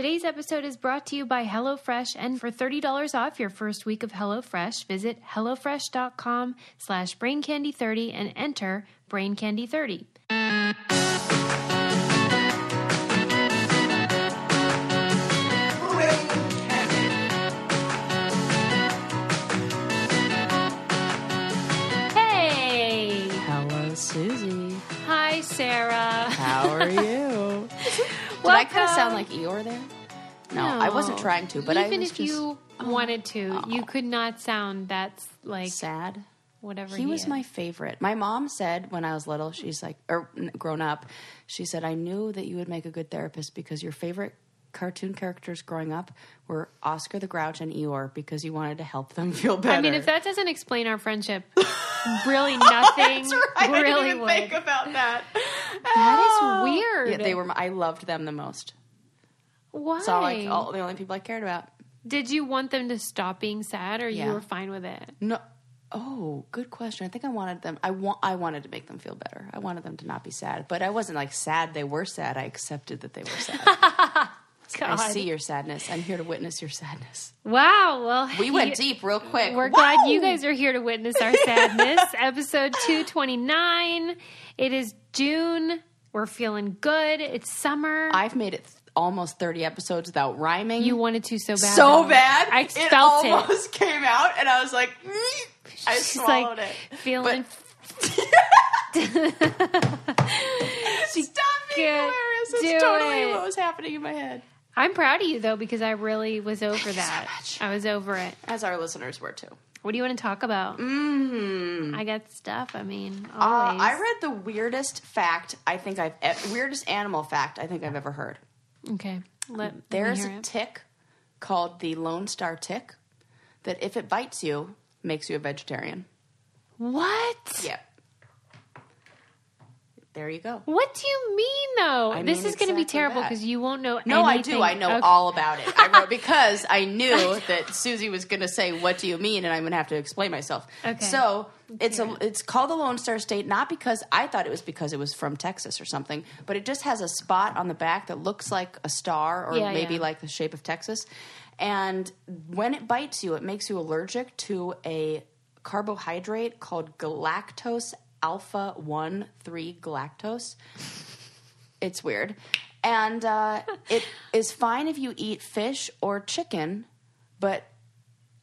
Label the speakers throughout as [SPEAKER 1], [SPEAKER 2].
[SPEAKER 1] Today's episode is brought to you by HelloFresh, and for $30 off your first week of HelloFresh, visit HelloFresh.com slash BrainCandy30 and enter BrainCandy30.
[SPEAKER 2] Did I kind of sound like Eeyore there? No, I wasn't trying to, but
[SPEAKER 1] Even
[SPEAKER 2] I was
[SPEAKER 1] if
[SPEAKER 2] just
[SPEAKER 1] you wanted to, you oh. could not sound that like
[SPEAKER 2] sad.
[SPEAKER 1] whatever
[SPEAKER 2] He was
[SPEAKER 1] is.
[SPEAKER 2] my favorite. My mom said when I was little, she's like, or n- grown up, she said, I knew that you would make a good therapist because your favorite cartoon characters growing up were Oscar the Grouch and Eeyore because you wanted to help them feel better.
[SPEAKER 1] I mean, if that doesn't explain our friendship, really nothing
[SPEAKER 2] That's right. I didn't
[SPEAKER 1] really
[SPEAKER 2] even
[SPEAKER 1] would.
[SPEAKER 2] think about that.
[SPEAKER 1] That is oh. weird.
[SPEAKER 2] Yeah, they were. my- I loved them the most.
[SPEAKER 1] Why?
[SPEAKER 2] All like all the only people I cared about.
[SPEAKER 1] Did you want them to stop being sad, or you were fine with it?
[SPEAKER 2] No. Oh, good question. I think I wanted them. I want. I wanted to make them feel better. I wanted them to not be sad, but I wasn't like sad. They were sad. I accepted that they were sad. I
[SPEAKER 1] God.
[SPEAKER 2] see your sadness. I'm here to witness your sadness.
[SPEAKER 1] Wow. Well,
[SPEAKER 2] We went
[SPEAKER 1] you-
[SPEAKER 2] deep real quick.
[SPEAKER 1] We're
[SPEAKER 2] Whoa!
[SPEAKER 1] glad you guys are here to witness our sadness. Episode 229. It is June. We're feeling good. It's summer.
[SPEAKER 2] I've made it th- almost 30 episodes without rhyming.
[SPEAKER 1] you wanted to so bad.
[SPEAKER 2] so bad.
[SPEAKER 1] I
[SPEAKER 2] it
[SPEAKER 1] felt it.
[SPEAKER 2] almost came out, and I was like, I
[SPEAKER 1] She's
[SPEAKER 2] swallowed
[SPEAKER 1] like
[SPEAKER 2] it.
[SPEAKER 1] feeling.
[SPEAKER 2] Stop being hilarious. That's totally
[SPEAKER 1] it.
[SPEAKER 2] what was happening in my head.
[SPEAKER 1] I'm proud of you though because I really was over that.
[SPEAKER 2] much.
[SPEAKER 1] I was over it.
[SPEAKER 2] As our listeners were too.
[SPEAKER 1] What do you want to talk about?
[SPEAKER 2] Mm.
[SPEAKER 1] I got stuff. I mean,
[SPEAKER 2] Uh. I read the weirdest fact I think I've e- weirdest animal fact I think I've ever heard.
[SPEAKER 1] okay. Let, let
[SPEAKER 2] There's
[SPEAKER 1] hear
[SPEAKER 2] a
[SPEAKER 1] it.
[SPEAKER 2] tick called the Lone Star tick that if it bites you makes you a vegetarian.
[SPEAKER 1] What?
[SPEAKER 2] Yep. There you go.
[SPEAKER 1] What do you mean though?
[SPEAKER 2] I
[SPEAKER 1] this
[SPEAKER 2] mean
[SPEAKER 1] is going to be terrible because you won't know.
[SPEAKER 2] No, I do. I know
[SPEAKER 1] Okay.
[SPEAKER 2] all about it. I wrote because I knew that Susie was going to say, "What do you mean?" and I'm going to have to explain myself.
[SPEAKER 1] Okay.
[SPEAKER 2] So it's a it's called the Lone Star State not because I thought it was because it was from Texas or something, but it just has a spot on the back that looks like a star or
[SPEAKER 1] Yeah,
[SPEAKER 2] maybe
[SPEAKER 1] yeah.
[SPEAKER 2] like the shape of Texas. And when it bites you, it makes you allergic to a carbohydrate called galactose alpha 1 3 galactose. It's weird. And uh, it is fine if you eat fish or chicken, but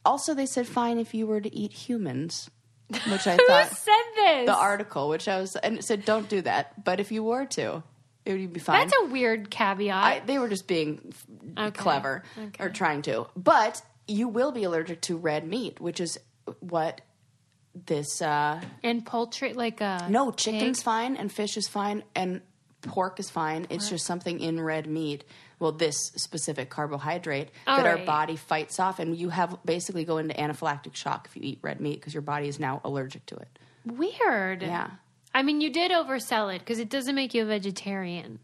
[SPEAKER 2] also they said fine if you were to eat humans, which I
[SPEAKER 1] Who
[SPEAKER 2] thought
[SPEAKER 1] said this?
[SPEAKER 2] the article, which I was, and it said don't do that. But if you were to, it would be fine.
[SPEAKER 1] That's a weird caveat.
[SPEAKER 2] I, they were just being
[SPEAKER 1] Okay.
[SPEAKER 2] clever
[SPEAKER 1] Okay.
[SPEAKER 2] or trying to. But you will be allergic to red meat, which is what this. Uh,
[SPEAKER 1] and poultry, like uh,
[SPEAKER 2] no,
[SPEAKER 1] pig?
[SPEAKER 2] chicken's fine and fish is fine and pork is fine. It's just something in red meat. Well, this specific carbohydrate
[SPEAKER 1] All
[SPEAKER 2] that our body fights off, and you have basically go into anaphylactic shock if you eat red meat because your body is now allergic to it.
[SPEAKER 1] Weird.
[SPEAKER 2] Yeah.
[SPEAKER 1] I mean, you did oversell it because it doesn't make you a vegetarian,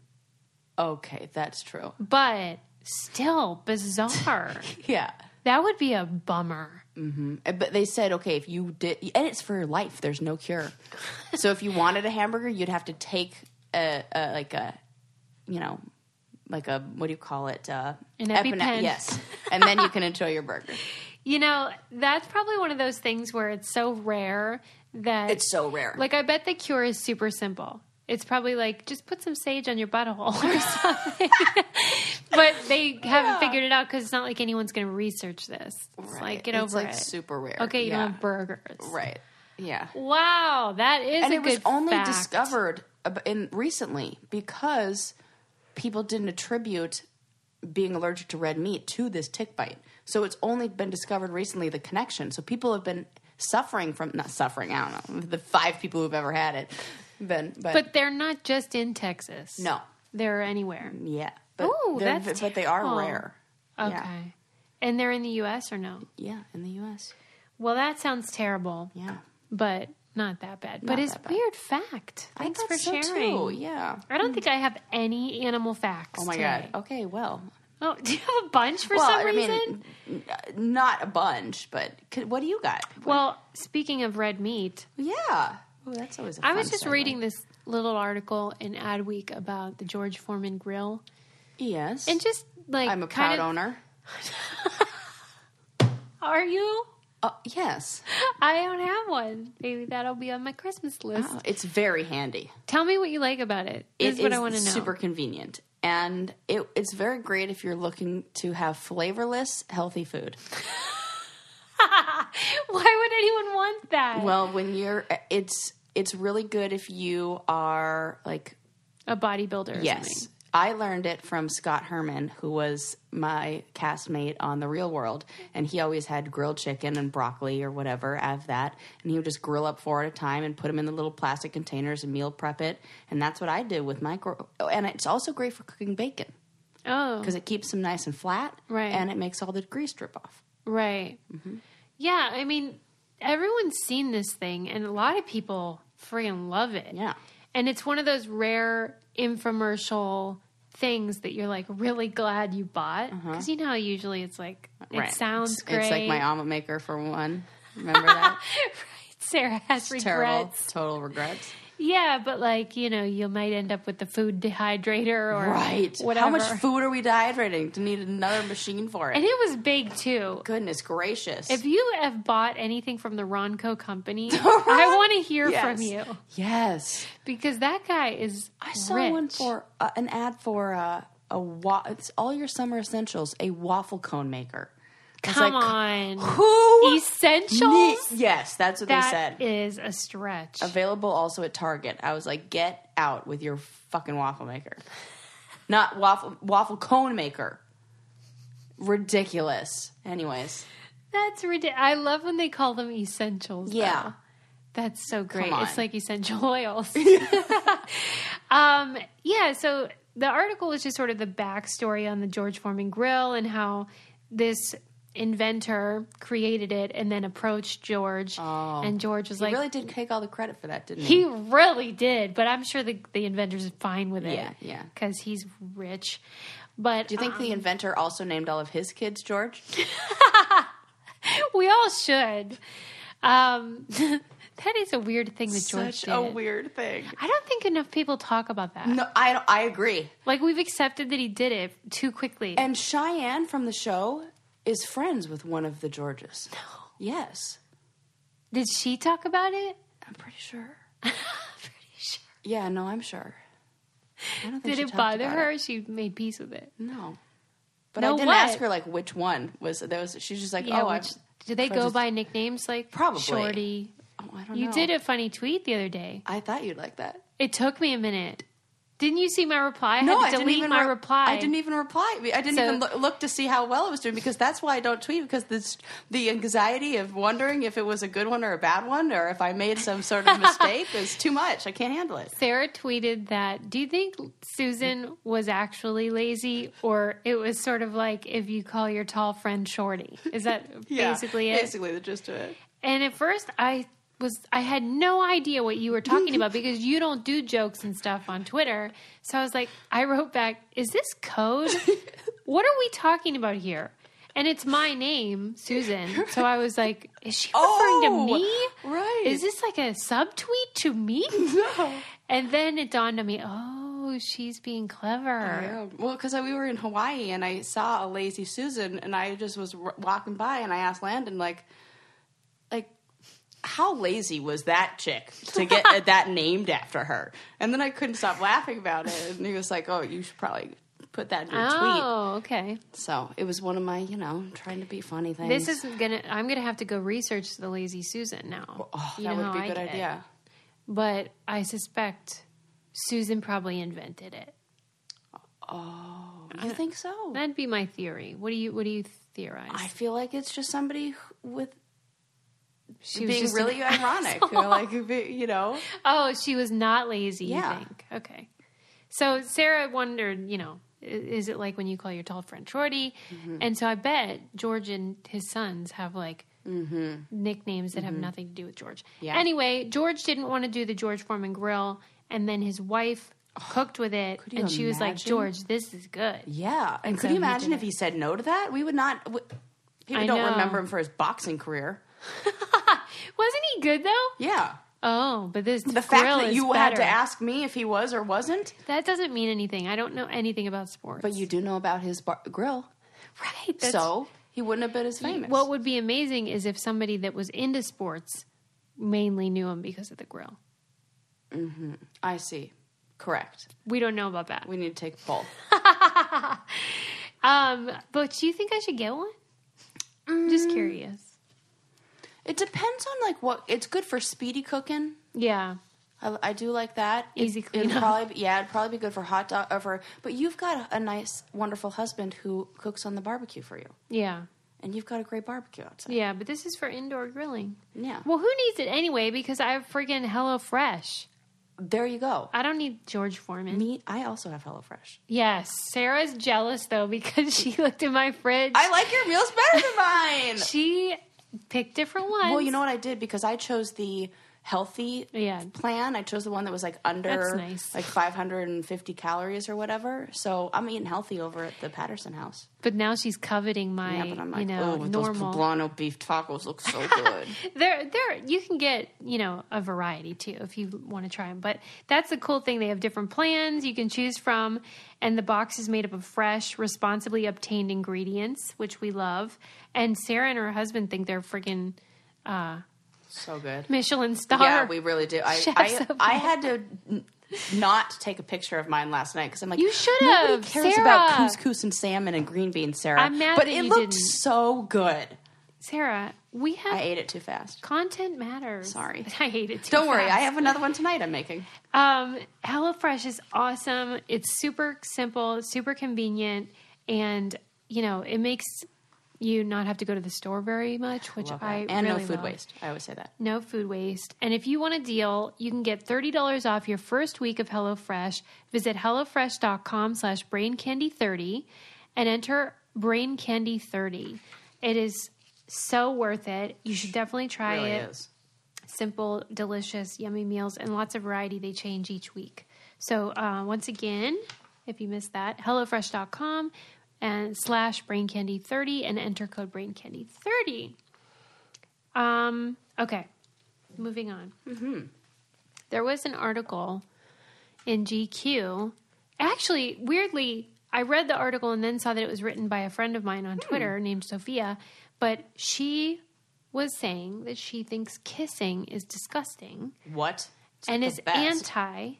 [SPEAKER 2] Okay, that's true.
[SPEAKER 1] but still bizarre.
[SPEAKER 2] Yeah.
[SPEAKER 1] that would be a bummer.
[SPEAKER 2] Uh, But they said, okay, if you did, and it's for your life. There's no cure. so if you wanted a hamburger, you'd have to take a, a like a, you know, like a what do you call it? Uh,
[SPEAKER 1] An EpiPen.
[SPEAKER 2] Yes, and then you can enjoy your burger.
[SPEAKER 1] You know, that's probably one of those things where it's so rare that
[SPEAKER 2] It's so rare.
[SPEAKER 1] Like, I bet the cure is super simple. It's probably like just put some sage on your butthole or something. but they haven't figured it out because it's not like anyone's going to research this. It's like
[SPEAKER 2] Right.
[SPEAKER 1] get
[SPEAKER 2] It's,
[SPEAKER 1] over
[SPEAKER 2] like,
[SPEAKER 1] it.
[SPEAKER 2] super rare.
[SPEAKER 1] Okay, you
[SPEAKER 2] Yeah.
[SPEAKER 1] don't have burgers.
[SPEAKER 2] right. Yeah.
[SPEAKER 1] Wow, that is
[SPEAKER 2] and it was only
[SPEAKER 1] fact.
[SPEAKER 2] discovered in recently because people didn't attribute being allergic to red meat to this tick bite. So it's only been discovered recently the connection. So people have been suffering from not suffering. I don't know the five people who've ever had it. Been, but,
[SPEAKER 1] But they're not just in Texas.
[SPEAKER 2] no,
[SPEAKER 1] They're anywhere.
[SPEAKER 2] yeah. But
[SPEAKER 1] Ooh,
[SPEAKER 2] they're-
[SPEAKER 1] that's
[SPEAKER 2] but they are
[SPEAKER 1] terrible.
[SPEAKER 2] rare.
[SPEAKER 1] Okay.
[SPEAKER 2] Yeah.
[SPEAKER 1] And they're in the US or no?
[SPEAKER 2] Yeah, in the U.S.
[SPEAKER 1] Well, that sounds terrible,
[SPEAKER 2] Yeah,
[SPEAKER 1] but not that bad. but
[SPEAKER 2] Not
[SPEAKER 1] it's
[SPEAKER 2] that bad.
[SPEAKER 1] weird fact. Thanks
[SPEAKER 2] I
[SPEAKER 1] for
[SPEAKER 2] thought so,
[SPEAKER 1] sharing.
[SPEAKER 2] Too. Yeah.
[SPEAKER 1] I don't think I have any animal facts.
[SPEAKER 2] Oh my
[SPEAKER 1] today.
[SPEAKER 2] god. Okay. Well,
[SPEAKER 1] Oh, do you have a bunch for
[SPEAKER 2] well,
[SPEAKER 1] some
[SPEAKER 2] I
[SPEAKER 1] reason?
[SPEAKER 2] mean, n- not a bunch, but could, what do you got?
[SPEAKER 1] well, speaking of red meat,
[SPEAKER 2] Yeah. Oh, that's always. I
[SPEAKER 1] I was just reading this little article in Adweek about the George Foreman grill
[SPEAKER 2] Yes.
[SPEAKER 1] and just like
[SPEAKER 2] I'm a
[SPEAKER 1] kind
[SPEAKER 2] proud
[SPEAKER 1] of-
[SPEAKER 2] owner.
[SPEAKER 1] Are you?
[SPEAKER 2] Uh, yes,
[SPEAKER 1] I don't have one. Maybe that'll be on my Christmas list.
[SPEAKER 2] Oh, it's very handy.
[SPEAKER 1] Tell me what you like about it.
[SPEAKER 2] It
[SPEAKER 1] This what I want to know.
[SPEAKER 2] Super convenient, and it, it's very great if you're looking to have flavorless, healthy food.
[SPEAKER 1] Why would anyone want that?
[SPEAKER 2] Well, when you're, it's it's really good if you are like
[SPEAKER 1] a bodybuilder.
[SPEAKER 2] Yes.
[SPEAKER 1] Something.
[SPEAKER 2] I learned it from Scott Herman, who was my castmate on The Real World, and he always had grilled chicken and broccoli or whatever of that, and he would just grill up four at a time and put them in the little plastic containers and meal prep it, and that's what I did with my. Gro- oh, and it's also great for cooking bacon
[SPEAKER 1] Oh,
[SPEAKER 2] because it keeps them nice and flat,
[SPEAKER 1] Right.
[SPEAKER 2] And it makes all the grease drip off.
[SPEAKER 1] right.
[SPEAKER 2] Mm-hmm.
[SPEAKER 1] Yeah, I mean, everyone's seen this thing, and a lot of people freaking love it.
[SPEAKER 2] Yeah.
[SPEAKER 1] And it's one of those rare infomercial things that you're like really glad you bought because you know how usually it's like it
[SPEAKER 2] Uh-huh. Right.
[SPEAKER 1] sounds
[SPEAKER 2] It's,
[SPEAKER 1] great.
[SPEAKER 2] It's like my omelet maker for one. Remember that? Right.
[SPEAKER 1] Sarah has
[SPEAKER 2] Terrible,
[SPEAKER 1] regrets.
[SPEAKER 2] total regrets.
[SPEAKER 1] Yeah, but like you know, you might end up with the food dehydrator or
[SPEAKER 2] Right.
[SPEAKER 1] whatever.
[SPEAKER 2] How much food are we dehydrating to need another machine for it?
[SPEAKER 1] And it was big too.
[SPEAKER 2] Goodness gracious.
[SPEAKER 1] If you have bought anything from the Ronco company, I want to hear
[SPEAKER 2] Yes.
[SPEAKER 1] from you
[SPEAKER 2] yes.
[SPEAKER 1] because that guy is.
[SPEAKER 2] I saw
[SPEAKER 1] rich.
[SPEAKER 2] one for uh, an ad for uh, a wa- it's all your summer essentials, a waffle cone maker. Was
[SPEAKER 1] Come
[SPEAKER 2] like,
[SPEAKER 1] on,
[SPEAKER 2] Who?
[SPEAKER 1] essentials.
[SPEAKER 2] ne- yes, that's what they said.
[SPEAKER 1] is a stretch.
[SPEAKER 2] Available also at Target. I was like, get out with your fucking waffle maker. Not waffle waffle cone maker. Ridiculous. Anyways.
[SPEAKER 1] That's ridiculous. I love when they call them essentials.
[SPEAKER 2] Yeah.
[SPEAKER 1] though. That's so great. It's like essential oils. um, yeah, so the article is just sort of the backstory on the George Foreman grill and how this inventor created it and then approached George. And George was
[SPEAKER 2] He
[SPEAKER 1] like,
[SPEAKER 2] really did take all the credit for that, didn't he?
[SPEAKER 1] he really did, but I'm sure the, the inventor's fine with it.
[SPEAKER 2] Yeah, yeah.
[SPEAKER 1] Because he's rich. But
[SPEAKER 2] Do you think the inventor also named all of his kids George?
[SPEAKER 1] we all should. Um, that is a weird thing that George
[SPEAKER 2] Such
[SPEAKER 1] did.
[SPEAKER 2] a weird thing.
[SPEAKER 1] I don't think enough people talk about that.
[SPEAKER 2] No, I I agree.
[SPEAKER 1] Like we've accepted that he did it too quickly.
[SPEAKER 2] And Cheyenne from the show is friends with one of the Georges. No. Yes.
[SPEAKER 1] did she talk about it?
[SPEAKER 2] I'm pretty sure.
[SPEAKER 1] Pretty sure.
[SPEAKER 2] Yeah, no, I'm sure. I don't think
[SPEAKER 1] Did it bother her?
[SPEAKER 2] it.
[SPEAKER 1] She made peace with it.
[SPEAKER 2] No. But
[SPEAKER 1] No,
[SPEAKER 2] I didn't
[SPEAKER 1] what?
[SPEAKER 2] ask her like which one was there was she's just like,
[SPEAKER 1] Yeah,
[SPEAKER 2] "Oh,
[SPEAKER 1] which, do they go by nicknames like
[SPEAKER 2] Probably.
[SPEAKER 1] Shorty?
[SPEAKER 2] Oh, I don't know.
[SPEAKER 1] You
[SPEAKER 2] know.
[SPEAKER 1] did a funny tweet the other day.
[SPEAKER 2] I thought you'd like that.
[SPEAKER 1] It took me a minute. Didn't you see my reply? I
[SPEAKER 2] no, I didn't even
[SPEAKER 1] my
[SPEAKER 2] re-
[SPEAKER 1] reply.
[SPEAKER 2] I didn't even reply. I didn't
[SPEAKER 1] So-
[SPEAKER 2] even look, look to see how well it was doing because that's why I don't tweet because this the anxiety of wondering if it was a good one or a bad one or if I made some sort of mistake is too much. I can't handle it.
[SPEAKER 1] Sarah tweeted that. Do you think Susan was actually lazy, or it was sort of like if you call your tall friend Shorty? Is that basically it?
[SPEAKER 2] Basically, the gist of it.
[SPEAKER 1] And at first, I was I had no idea what you were talking about because you don't do jokes and stuff on Twitter. So I was like, I wrote back, "Is this code? what are we talking about here?" And it's my name, Susan. So I was like, "Is she referring to
[SPEAKER 2] Oh,
[SPEAKER 1] me?
[SPEAKER 2] right.
[SPEAKER 1] Is this like a subtweet to me?"
[SPEAKER 2] No.
[SPEAKER 1] And then it dawned on me, "Oh, she's being clever."
[SPEAKER 2] Yeah. Well, because we were in Hawaii and I saw a lazy Susan, and I just was walking by and I asked Landon, like, how lazy was that chick to get that named after her? And then I couldn't stop laughing about it, and he was like, "Oh, you should probably put that in your tweet."
[SPEAKER 1] Oh, okay.
[SPEAKER 2] So it was one of my, you know, trying to be funny things.
[SPEAKER 1] This isn't gonna. I'm gonna have to go research the lazy Susan now.
[SPEAKER 2] oh,
[SPEAKER 1] You
[SPEAKER 2] that
[SPEAKER 1] know
[SPEAKER 2] would be a good idea.
[SPEAKER 1] but I suspect Susan probably invented it.
[SPEAKER 2] Oh, you think so?
[SPEAKER 1] That'd be my theory. What do you What do you theorize?
[SPEAKER 2] I feel like it's just somebody with
[SPEAKER 1] she was
[SPEAKER 2] being
[SPEAKER 1] just
[SPEAKER 2] really ironic, like you know.
[SPEAKER 1] Oh, she was not lazy.
[SPEAKER 2] Yeah.
[SPEAKER 1] You think? Okay. So Sarah wondered, you know, is it like when you call your tall friend Shorty?
[SPEAKER 2] Mm-hmm.
[SPEAKER 1] And so I bet George and his sons have like nicknames that have nothing to do with George.
[SPEAKER 2] Mm-hmm. Yeah.
[SPEAKER 1] Anyway, George didn't want to do the George Foreman grill, and then his wife cooked with it, and she was like, "George, this is good."
[SPEAKER 2] Yeah, and
[SPEAKER 1] so
[SPEAKER 2] could you imagine
[SPEAKER 1] did
[SPEAKER 2] if he said no to that? We would not. W- people
[SPEAKER 1] I
[SPEAKER 2] don't
[SPEAKER 1] know.
[SPEAKER 2] remember him for his boxing career.
[SPEAKER 1] Wasn't he good though?
[SPEAKER 2] Yeah,
[SPEAKER 1] Oh, but this
[SPEAKER 2] The fact that you had to ask me if he was or wasn't,
[SPEAKER 1] That doesn't mean anything. I don't know anything about sports.
[SPEAKER 2] but you do know about his bar- grill,
[SPEAKER 1] right?
[SPEAKER 2] So he wouldn't have been as famous.
[SPEAKER 1] what would be amazing is if somebody that was into sports mainly knew him because of the grill.
[SPEAKER 2] I see. Correct.
[SPEAKER 1] We don't know about that.
[SPEAKER 2] We need to take a poll.
[SPEAKER 1] Um, but do you think I should get one?
[SPEAKER 2] Mm.
[SPEAKER 1] Just curious.
[SPEAKER 2] It depends on like what. It's good for speedy cooking.
[SPEAKER 1] Yeah.
[SPEAKER 2] I, I do like that.
[SPEAKER 1] Easy
[SPEAKER 2] It-
[SPEAKER 1] cleanup.
[SPEAKER 2] It'd probably be, yeah, it'd probably be good for hot dog. Or for, but you've got a, nice, wonderful husband who cooks on the barbecue for you,
[SPEAKER 1] Yeah.
[SPEAKER 2] and you've got a great barbecue outside.
[SPEAKER 1] Yeah, but this is for indoor grilling.
[SPEAKER 2] Yeah.
[SPEAKER 1] Well, who needs it anyway? Because I have freaking Hello Fresh.
[SPEAKER 2] There you go.
[SPEAKER 1] I don't need George Foreman.
[SPEAKER 2] Me, I also have HelloFresh.
[SPEAKER 1] Yes, Sarah's jealous though because she looked in my fridge.
[SPEAKER 2] I like your meals better than mine.
[SPEAKER 1] she picked different ones.
[SPEAKER 2] well, you know what I did because I chose the healthy
[SPEAKER 1] Yeah.
[SPEAKER 2] plan. I chose the one that was like under
[SPEAKER 1] nice.
[SPEAKER 2] like 550 calories or whatever. So I'm eating healthy over at the Patterson house.
[SPEAKER 1] But now she's coveting my,
[SPEAKER 2] Yeah, but I'm like,
[SPEAKER 1] you know,
[SPEAKER 2] oh, but those poblano beef tacos look so good.
[SPEAKER 1] There, there, you can get you know a variety too if you want to try them. But that's the cool thing; they have different plans you can choose from, and the box is made up of fresh, responsibly obtained ingredients, which we love. And Sarah and her husband think they're friggin' uh,
[SPEAKER 2] so good.
[SPEAKER 1] Michelin star.
[SPEAKER 2] Yeah, we really do. I I, I had to not take a picture of mine last night because I'm like,
[SPEAKER 1] You should have,
[SPEAKER 2] cares about
[SPEAKER 1] Sarah."
[SPEAKER 2] couscous and salmon and green beans, Sarah.
[SPEAKER 1] I'm mad
[SPEAKER 2] but it looked
[SPEAKER 1] didn't.
[SPEAKER 2] so good.
[SPEAKER 1] Sarah, we have
[SPEAKER 2] I ate it too fast.
[SPEAKER 1] content matters.
[SPEAKER 2] Sorry.
[SPEAKER 1] I hate it. Too
[SPEAKER 2] Don't worry,
[SPEAKER 1] fast.
[SPEAKER 2] I have another one tonight. I'm making.
[SPEAKER 1] Um, HelloFresh is awesome. It's super simple, super convenient, and you know it makes you not have to go to the store very much, which. I
[SPEAKER 2] and
[SPEAKER 1] really
[SPEAKER 2] no food
[SPEAKER 1] love.
[SPEAKER 2] waste. I always say that.
[SPEAKER 1] No food waste. And if you want a deal, you can get $30 off your first week of HelloFresh. Visit HelloFresh.com slash BrainCandy30 and enter BrainCandy30. It is so worth it. You should definitely try
[SPEAKER 2] really
[SPEAKER 1] it
[SPEAKER 2] is.
[SPEAKER 1] simple, delicious, yummy meals, and lots of variety. They change each week. So uh, once again, if you missed that, HelloFresh.com and slash brain candy 30 and enter code brain candy 30 Um, okay, moving on. Mm-hmm. There was an article in GQ. Actually, weirdly, I read the article and then saw that it was written by a friend of mine on Twitter named Sophia, but she was saying that she thinks kissing is disgusting
[SPEAKER 2] What? It's
[SPEAKER 1] and is
[SPEAKER 2] best.
[SPEAKER 1] anti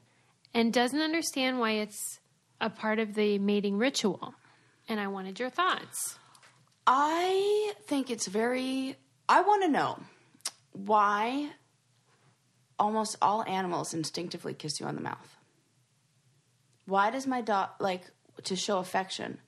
[SPEAKER 1] and doesn't understand why it's a part of the mating ritual. And I wanted your thoughts.
[SPEAKER 2] I think it's very. I want to know why almost all animals instinctively kiss you on the mouth. Why does my dog like to show affection?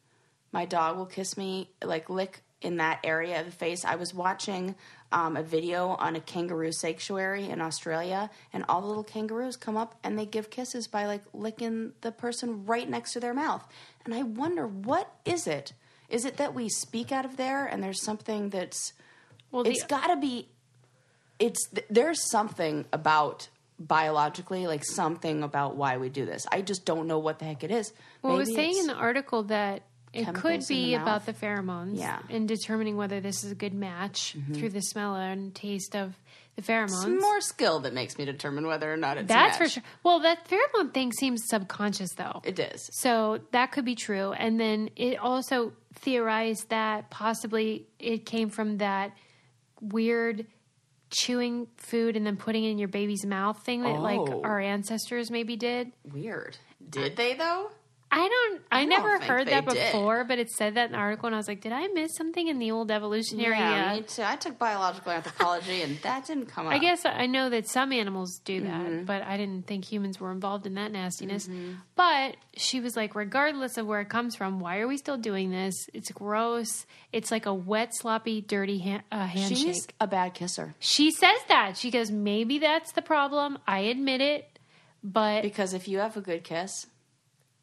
[SPEAKER 2] My dog will kiss me, like lick in that area of the face. I was watching um, a video on a kangaroo sanctuary in Australia, and all the little kangaroos come up and they give kisses by like licking the person right next to their mouth. And I wonder, what is it? Is it that we speak out of there and there's something that's
[SPEAKER 1] Well, the,
[SPEAKER 2] it's got to be it's there's something about biologically like something about why we do this i just don't know what the heck it is
[SPEAKER 1] well, it was saying in the article that it could be
[SPEAKER 2] the
[SPEAKER 1] about the pheromones
[SPEAKER 2] Yeah. Mm-hmm.
[SPEAKER 1] and determining whether this is a good match through the smell and taste of the pheromones.
[SPEAKER 2] it's more skill that makes me determine whether or not it's
[SPEAKER 1] That's for sure. Well, that pheromone thing seems subconscious, though.
[SPEAKER 2] it is
[SPEAKER 1] So that could be true. And then it also theorized that possibly it came from that weird chewing food and then putting it in your baby's mouth thing that like
[SPEAKER 2] Oh.
[SPEAKER 1] our ancestors maybe did.
[SPEAKER 2] weird did they though
[SPEAKER 1] I don't I,
[SPEAKER 2] don't
[SPEAKER 1] never heard that
[SPEAKER 2] did.
[SPEAKER 1] before, but it said that in the article and I was like, did I miss something in the old evolutionary
[SPEAKER 2] yeah
[SPEAKER 1] uh,
[SPEAKER 2] me too i took biological anthropology and that didn't come up
[SPEAKER 1] I guess I know that some animals do that,
[SPEAKER 2] Mm-hmm.
[SPEAKER 1] but I didn't think humans were involved in that nastiness. But she was like, regardless of where it comes from, why are we still doing this? It's gross. It's like a wet, sloppy, dirty ha- uh, handshake.
[SPEAKER 2] she's a bad kisser
[SPEAKER 1] she says that. She goes, maybe that's the problem. I admit it, but
[SPEAKER 2] because if you have a good kiss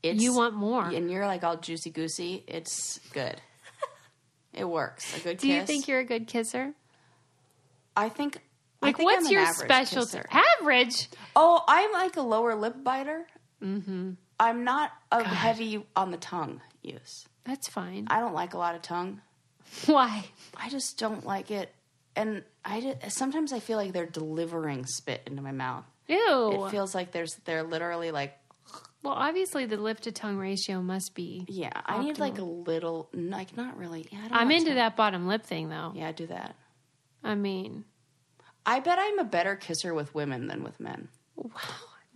[SPEAKER 2] it's
[SPEAKER 1] you want more.
[SPEAKER 2] and you're like all juicy goosey it's good it works a good kisser.
[SPEAKER 1] Do
[SPEAKER 2] kiss
[SPEAKER 1] you think you're a good kisser?
[SPEAKER 2] I think. I
[SPEAKER 1] Like,
[SPEAKER 2] think
[SPEAKER 1] what's your
[SPEAKER 2] average
[SPEAKER 1] specialty?
[SPEAKER 2] kisser.
[SPEAKER 1] Average.
[SPEAKER 2] Oh, I'm like a lower lip biter. Mm-hmm. I'm not a heavy on the tongue use.
[SPEAKER 1] That's fine.
[SPEAKER 2] I don't like a lot of tongue.
[SPEAKER 1] Why?
[SPEAKER 2] I just don't like it and I did, sometimes I feel like they're delivering spit into my mouth.
[SPEAKER 1] Ew.
[SPEAKER 2] It feels like there's they're literally like
[SPEAKER 1] well, obviously the lip to tongue ratio must be.
[SPEAKER 2] yeah. I need like a little like not really. Yeah, I don't
[SPEAKER 1] I'm into
[SPEAKER 2] to-
[SPEAKER 1] that bottom lip thing though.
[SPEAKER 2] Yeah, do that.
[SPEAKER 1] I mean,
[SPEAKER 2] I bet I'm a better kisser with women than with men. Wow.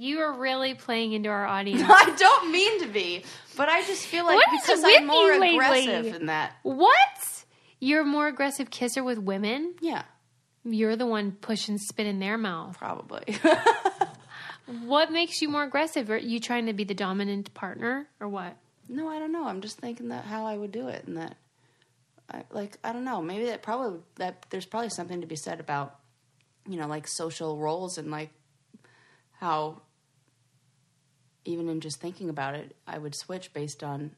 [SPEAKER 1] You are really playing into our audience.
[SPEAKER 2] I don't mean to be, but I just feel like
[SPEAKER 1] What
[SPEAKER 2] because I'm more
[SPEAKER 1] lately?
[SPEAKER 2] aggressive in that.
[SPEAKER 1] what? You're a more aggressive kisser with women?
[SPEAKER 2] Yeah,
[SPEAKER 1] You're the one pushing spit in their mouth.
[SPEAKER 2] probably.
[SPEAKER 1] What makes you more aggressive? Are you trying to be the dominant partner or what?
[SPEAKER 2] no, I don't know. I'm just thinking that how I would do it, and that, I, like, I don't know. Maybe that probably that there's probably something to be said about, you know, like social roles and like how. Even in just thinking about it, I would switch based on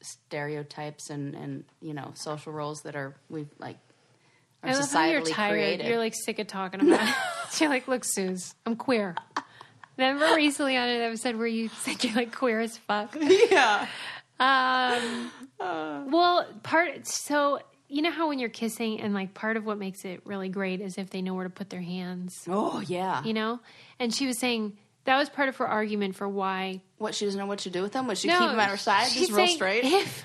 [SPEAKER 2] stereotypes and and you know social roles that are we like are
[SPEAKER 1] I love how you're tired.
[SPEAKER 2] created.
[SPEAKER 1] You're like sick of talking about it. you're like, look, Suze, I'm queer. Remember recently on an episode where you said you're like queer as fuck?
[SPEAKER 2] yeah.
[SPEAKER 1] Um, well, part so you know how when you're kissing and like part of what makes it really great is if they know where to put their hands,
[SPEAKER 2] Oh yeah.
[SPEAKER 1] you know. And she was saying that was part of her argument for why.
[SPEAKER 2] What she doesn't know what to do with them? Would she
[SPEAKER 1] No,
[SPEAKER 2] keep them at her side, just real straight,
[SPEAKER 1] if-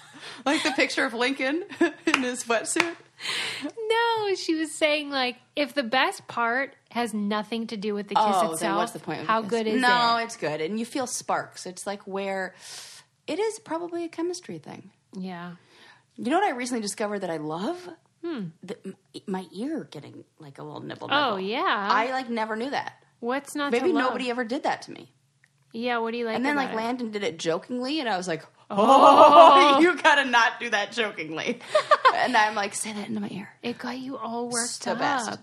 [SPEAKER 2] like the picture of Lincoln in his wetsuit?
[SPEAKER 1] no, she was saying like if the best part has nothing to do with the kiss
[SPEAKER 2] oh,
[SPEAKER 1] itself,
[SPEAKER 2] then what's the point? of
[SPEAKER 1] how
[SPEAKER 2] this?
[SPEAKER 1] good is
[SPEAKER 2] no,
[SPEAKER 1] it?
[SPEAKER 2] No, it's good, and you feel sparks. It's like where it is probably a chemistry thing.
[SPEAKER 1] Yeah.
[SPEAKER 2] You know what I recently discovered that I love? The, my ear getting like a little nibble. nibble.
[SPEAKER 1] Hmm. Oh yeah.
[SPEAKER 2] I like never knew that.
[SPEAKER 1] What's not
[SPEAKER 2] Maybe
[SPEAKER 1] to love?
[SPEAKER 2] nobody ever did that to me.
[SPEAKER 1] Yeah. What do you like?
[SPEAKER 2] And then like
[SPEAKER 1] it?
[SPEAKER 2] Landon did it jokingly, and I was like, "Oh, oh you gotta not do that jokingly." and I'm like, "Say that into my ear."
[SPEAKER 1] It got you all worked
[SPEAKER 2] the
[SPEAKER 1] up.
[SPEAKER 2] best.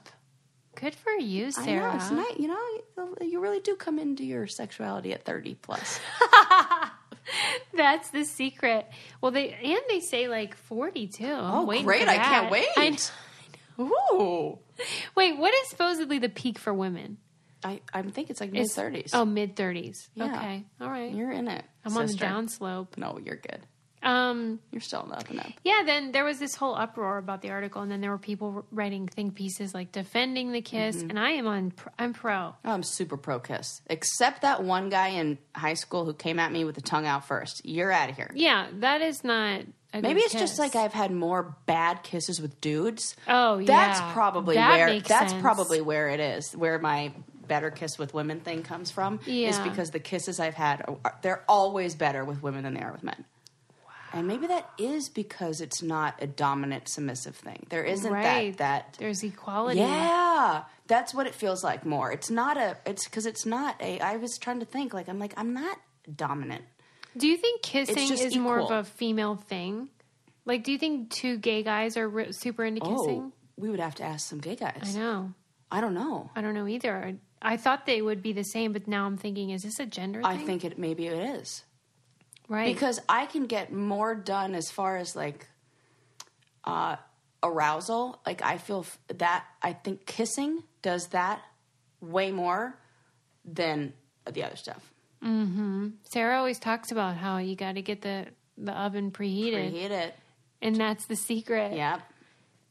[SPEAKER 1] Good for you,
[SPEAKER 2] I know
[SPEAKER 1] Sarah.
[SPEAKER 2] it's nice. You know, you- you really do come into your sexuality at 30 plus.
[SPEAKER 1] That's the secret. Well, they and they say like forty too.
[SPEAKER 2] Oh,
[SPEAKER 1] Waiting
[SPEAKER 2] great! I can't wait.
[SPEAKER 1] I.
[SPEAKER 2] Ooh,
[SPEAKER 1] Wait, what is supposedly the peak for women?
[SPEAKER 2] I I think it's like mid 30s.
[SPEAKER 1] Oh, mid thirties.
[SPEAKER 2] Yeah.
[SPEAKER 1] Okay, all right.
[SPEAKER 2] you're in it.
[SPEAKER 1] I'm on the
[SPEAKER 2] sister.
[SPEAKER 1] downslope.
[SPEAKER 2] No, you're good.
[SPEAKER 1] Um,
[SPEAKER 2] You're still on the up and up.
[SPEAKER 1] yeah. Then there was this whole uproar about the article, and then there were people writing think pieces like defending the kiss,
[SPEAKER 2] Mm-hmm.
[SPEAKER 1] and I am on. pr- I'm pro.
[SPEAKER 2] Oh, I'm super pro kiss, except that one guy in high school who came at me with the tongue out first. You're out of here.
[SPEAKER 1] Yeah, that is not. A
[SPEAKER 2] Maybe
[SPEAKER 1] good
[SPEAKER 2] it's just
[SPEAKER 1] kiss.
[SPEAKER 2] like I've had more bad kisses with dudes.
[SPEAKER 1] Oh, yeah.
[SPEAKER 2] That's probably
[SPEAKER 1] That
[SPEAKER 2] where
[SPEAKER 1] makes
[SPEAKER 2] that's
[SPEAKER 1] sense.
[SPEAKER 2] probably where it is. Where my better kiss with women thing comes from is because the kisses I've had are, they're always better with women than they are with men. And maybe that is because it's not a dominant submissive thing. There isn't
[SPEAKER 1] right.
[SPEAKER 2] that that
[SPEAKER 1] There's equality.
[SPEAKER 2] yeah, that's what it feels like more. It's not a. It's because it's not a. I was trying to think like I'm like I'm not dominant.
[SPEAKER 1] Do you think kissing is more of a female thing? Like, do you think two gay guys are re- super into oh, kissing?
[SPEAKER 2] Oh, we would have to ask some gay guys.
[SPEAKER 1] I know.
[SPEAKER 2] I don't know.
[SPEAKER 1] I don't know either. I, thought they would be the same, but now I'm thinking, is this a gender
[SPEAKER 2] I
[SPEAKER 1] thing?
[SPEAKER 2] think it maybe it is
[SPEAKER 1] right.
[SPEAKER 2] because I can get more done as far as like uh, arousal. Like I feel f- that I think kissing does that way more than the other stuff. Mhm.
[SPEAKER 1] Sarah always talks about how you got to get the the oven preheated,
[SPEAKER 2] Preheat it.
[SPEAKER 1] and that's the secret.
[SPEAKER 2] Yeah.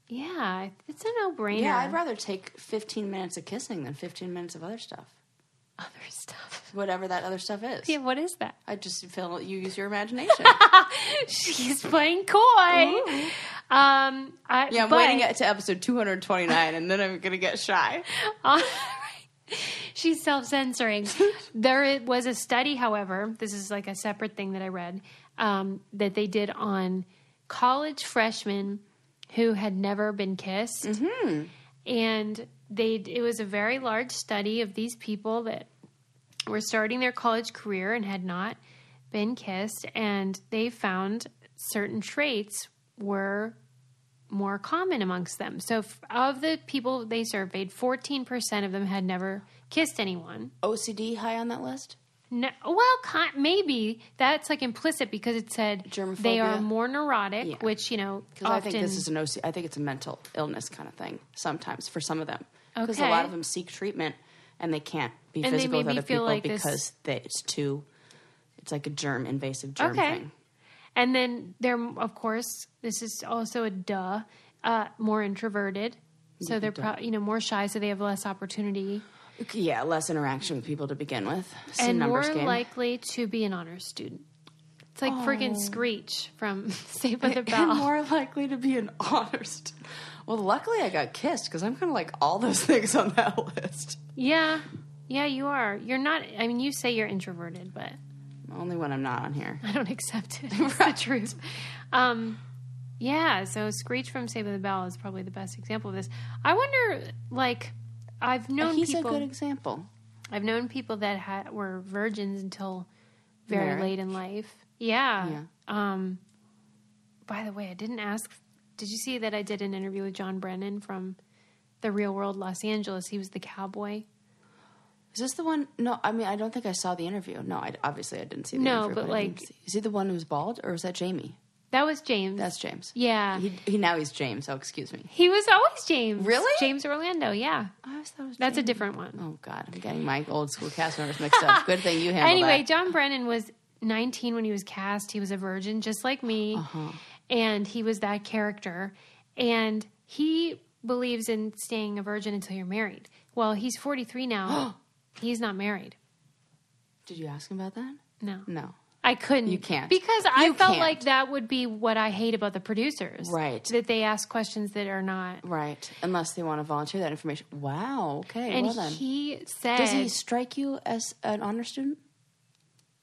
[SPEAKER 1] Yeah, it's a no brainer.
[SPEAKER 2] Yeah, I'd rather take 15 minutes of kissing than 15 minutes of other stuff.
[SPEAKER 1] other stuff.
[SPEAKER 2] Whatever that other stuff is.
[SPEAKER 1] Yeah, what is that?
[SPEAKER 2] I just feel you use your imagination.
[SPEAKER 1] She's playing coy. Um, I,
[SPEAKER 2] yeah, I'm
[SPEAKER 1] but-
[SPEAKER 2] waiting to episode 229 and then I'm going to get shy.
[SPEAKER 1] She's self censoring. there was a study, however, this is like a separate thing that I read, um, that they did on college freshmen who had never been kissed. Mm-hmm. And they it was a very large study of these people that were starting their college career and had not been kissed. And they found certain traits were more common amongst them. So, f- of the people they surveyed, 14% of them had never kissed anyone.
[SPEAKER 2] OCD high on that list?
[SPEAKER 1] No, well, maybe that's like implicit because it said
[SPEAKER 2] Germophobia?
[SPEAKER 1] they are more neurotic,
[SPEAKER 2] Yeah.
[SPEAKER 1] which, you know,
[SPEAKER 2] Because
[SPEAKER 1] often.
[SPEAKER 2] I think this is an OC. I think it's a mental illness kind of thing sometimes for some of them. Because a lot of them seek treatment and they can't be
[SPEAKER 1] And
[SPEAKER 2] physical with other people
[SPEAKER 1] like this-
[SPEAKER 2] because they, it's too. It's like a germ, invasive germ
[SPEAKER 1] Okay.
[SPEAKER 2] thing.
[SPEAKER 1] And then they're, of course, this is also a duh, uh, more introverted. So they're pro- you know more shy, so they have less opportunity
[SPEAKER 2] Yeah, less interaction with people to begin with. It's
[SPEAKER 1] and more
[SPEAKER 2] game.
[SPEAKER 1] likely to be an honor student. It's like friggin' Screech from Saved by the
[SPEAKER 2] and
[SPEAKER 1] Bell.
[SPEAKER 2] more likely to be an honor student. Well, luckily I got kissed because I'm kind of like all those things on that list.
[SPEAKER 1] Yeah, yeah, you are. You're not. I mean, you say you're introverted, but
[SPEAKER 2] Only when I'm not on here.
[SPEAKER 1] I don't accept it. It's the truth. Um, yeah, so Screech from Save by the Bell is probably the best example of this. I wonder, like, I've known
[SPEAKER 2] He's
[SPEAKER 1] people.
[SPEAKER 2] a good example.
[SPEAKER 1] I've known people that had, were virgins until very
[SPEAKER 2] Married?
[SPEAKER 1] late in life. Yeah.
[SPEAKER 2] Yeah.
[SPEAKER 1] Um, by the way, I didn't ask. Did you see that I did an interview with Jon Brennan from the Real World Los Angeles? He was the cowboy.
[SPEAKER 2] Is this the one? No, I mean I don't think I saw the interview. No, I, obviously I didn't see the
[SPEAKER 1] No,
[SPEAKER 2] interview.
[SPEAKER 1] No,
[SPEAKER 2] but, didn't
[SPEAKER 1] like-
[SPEAKER 2] is he the one who's bald or is that Jamie?
[SPEAKER 1] That was James.
[SPEAKER 2] That's James.
[SPEAKER 1] yeah.
[SPEAKER 2] He, he now he's James. Oh, excuse me.
[SPEAKER 1] He was always James.
[SPEAKER 2] Really?
[SPEAKER 1] James Orlando, yeah.
[SPEAKER 2] I always thought it was
[SPEAKER 1] That's a different one.
[SPEAKER 2] Oh God, I'm getting my old school cast members mixed up. Good thing you handled that.
[SPEAKER 1] anyway,
[SPEAKER 2] that.
[SPEAKER 1] Jon Brennan was 19 when he was cast. He was a virgin, just like me.
[SPEAKER 2] Uh-huh.
[SPEAKER 1] And he was that character. And he believes in staying a virgin until you're married. Well, he's 43 now. he's not married.
[SPEAKER 2] Did you ask him about that?
[SPEAKER 1] No.
[SPEAKER 2] No.
[SPEAKER 1] I couldn't.
[SPEAKER 2] You can't.
[SPEAKER 1] Because I
[SPEAKER 2] You
[SPEAKER 1] felt
[SPEAKER 2] can't.
[SPEAKER 1] like that would be what I hate about the producers.
[SPEAKER 2] Right.
[SPEAKER 1] That they ask questions that are not.
[SPEAKER 2] Right. Unless they want to volunteer that information. Wow. Okay.
[SPEAKER 1] And
[SPEAKER 2] well then.
[SPEAKER 1] he said.
[SPEAKER 2] Does he strike you as an honor student?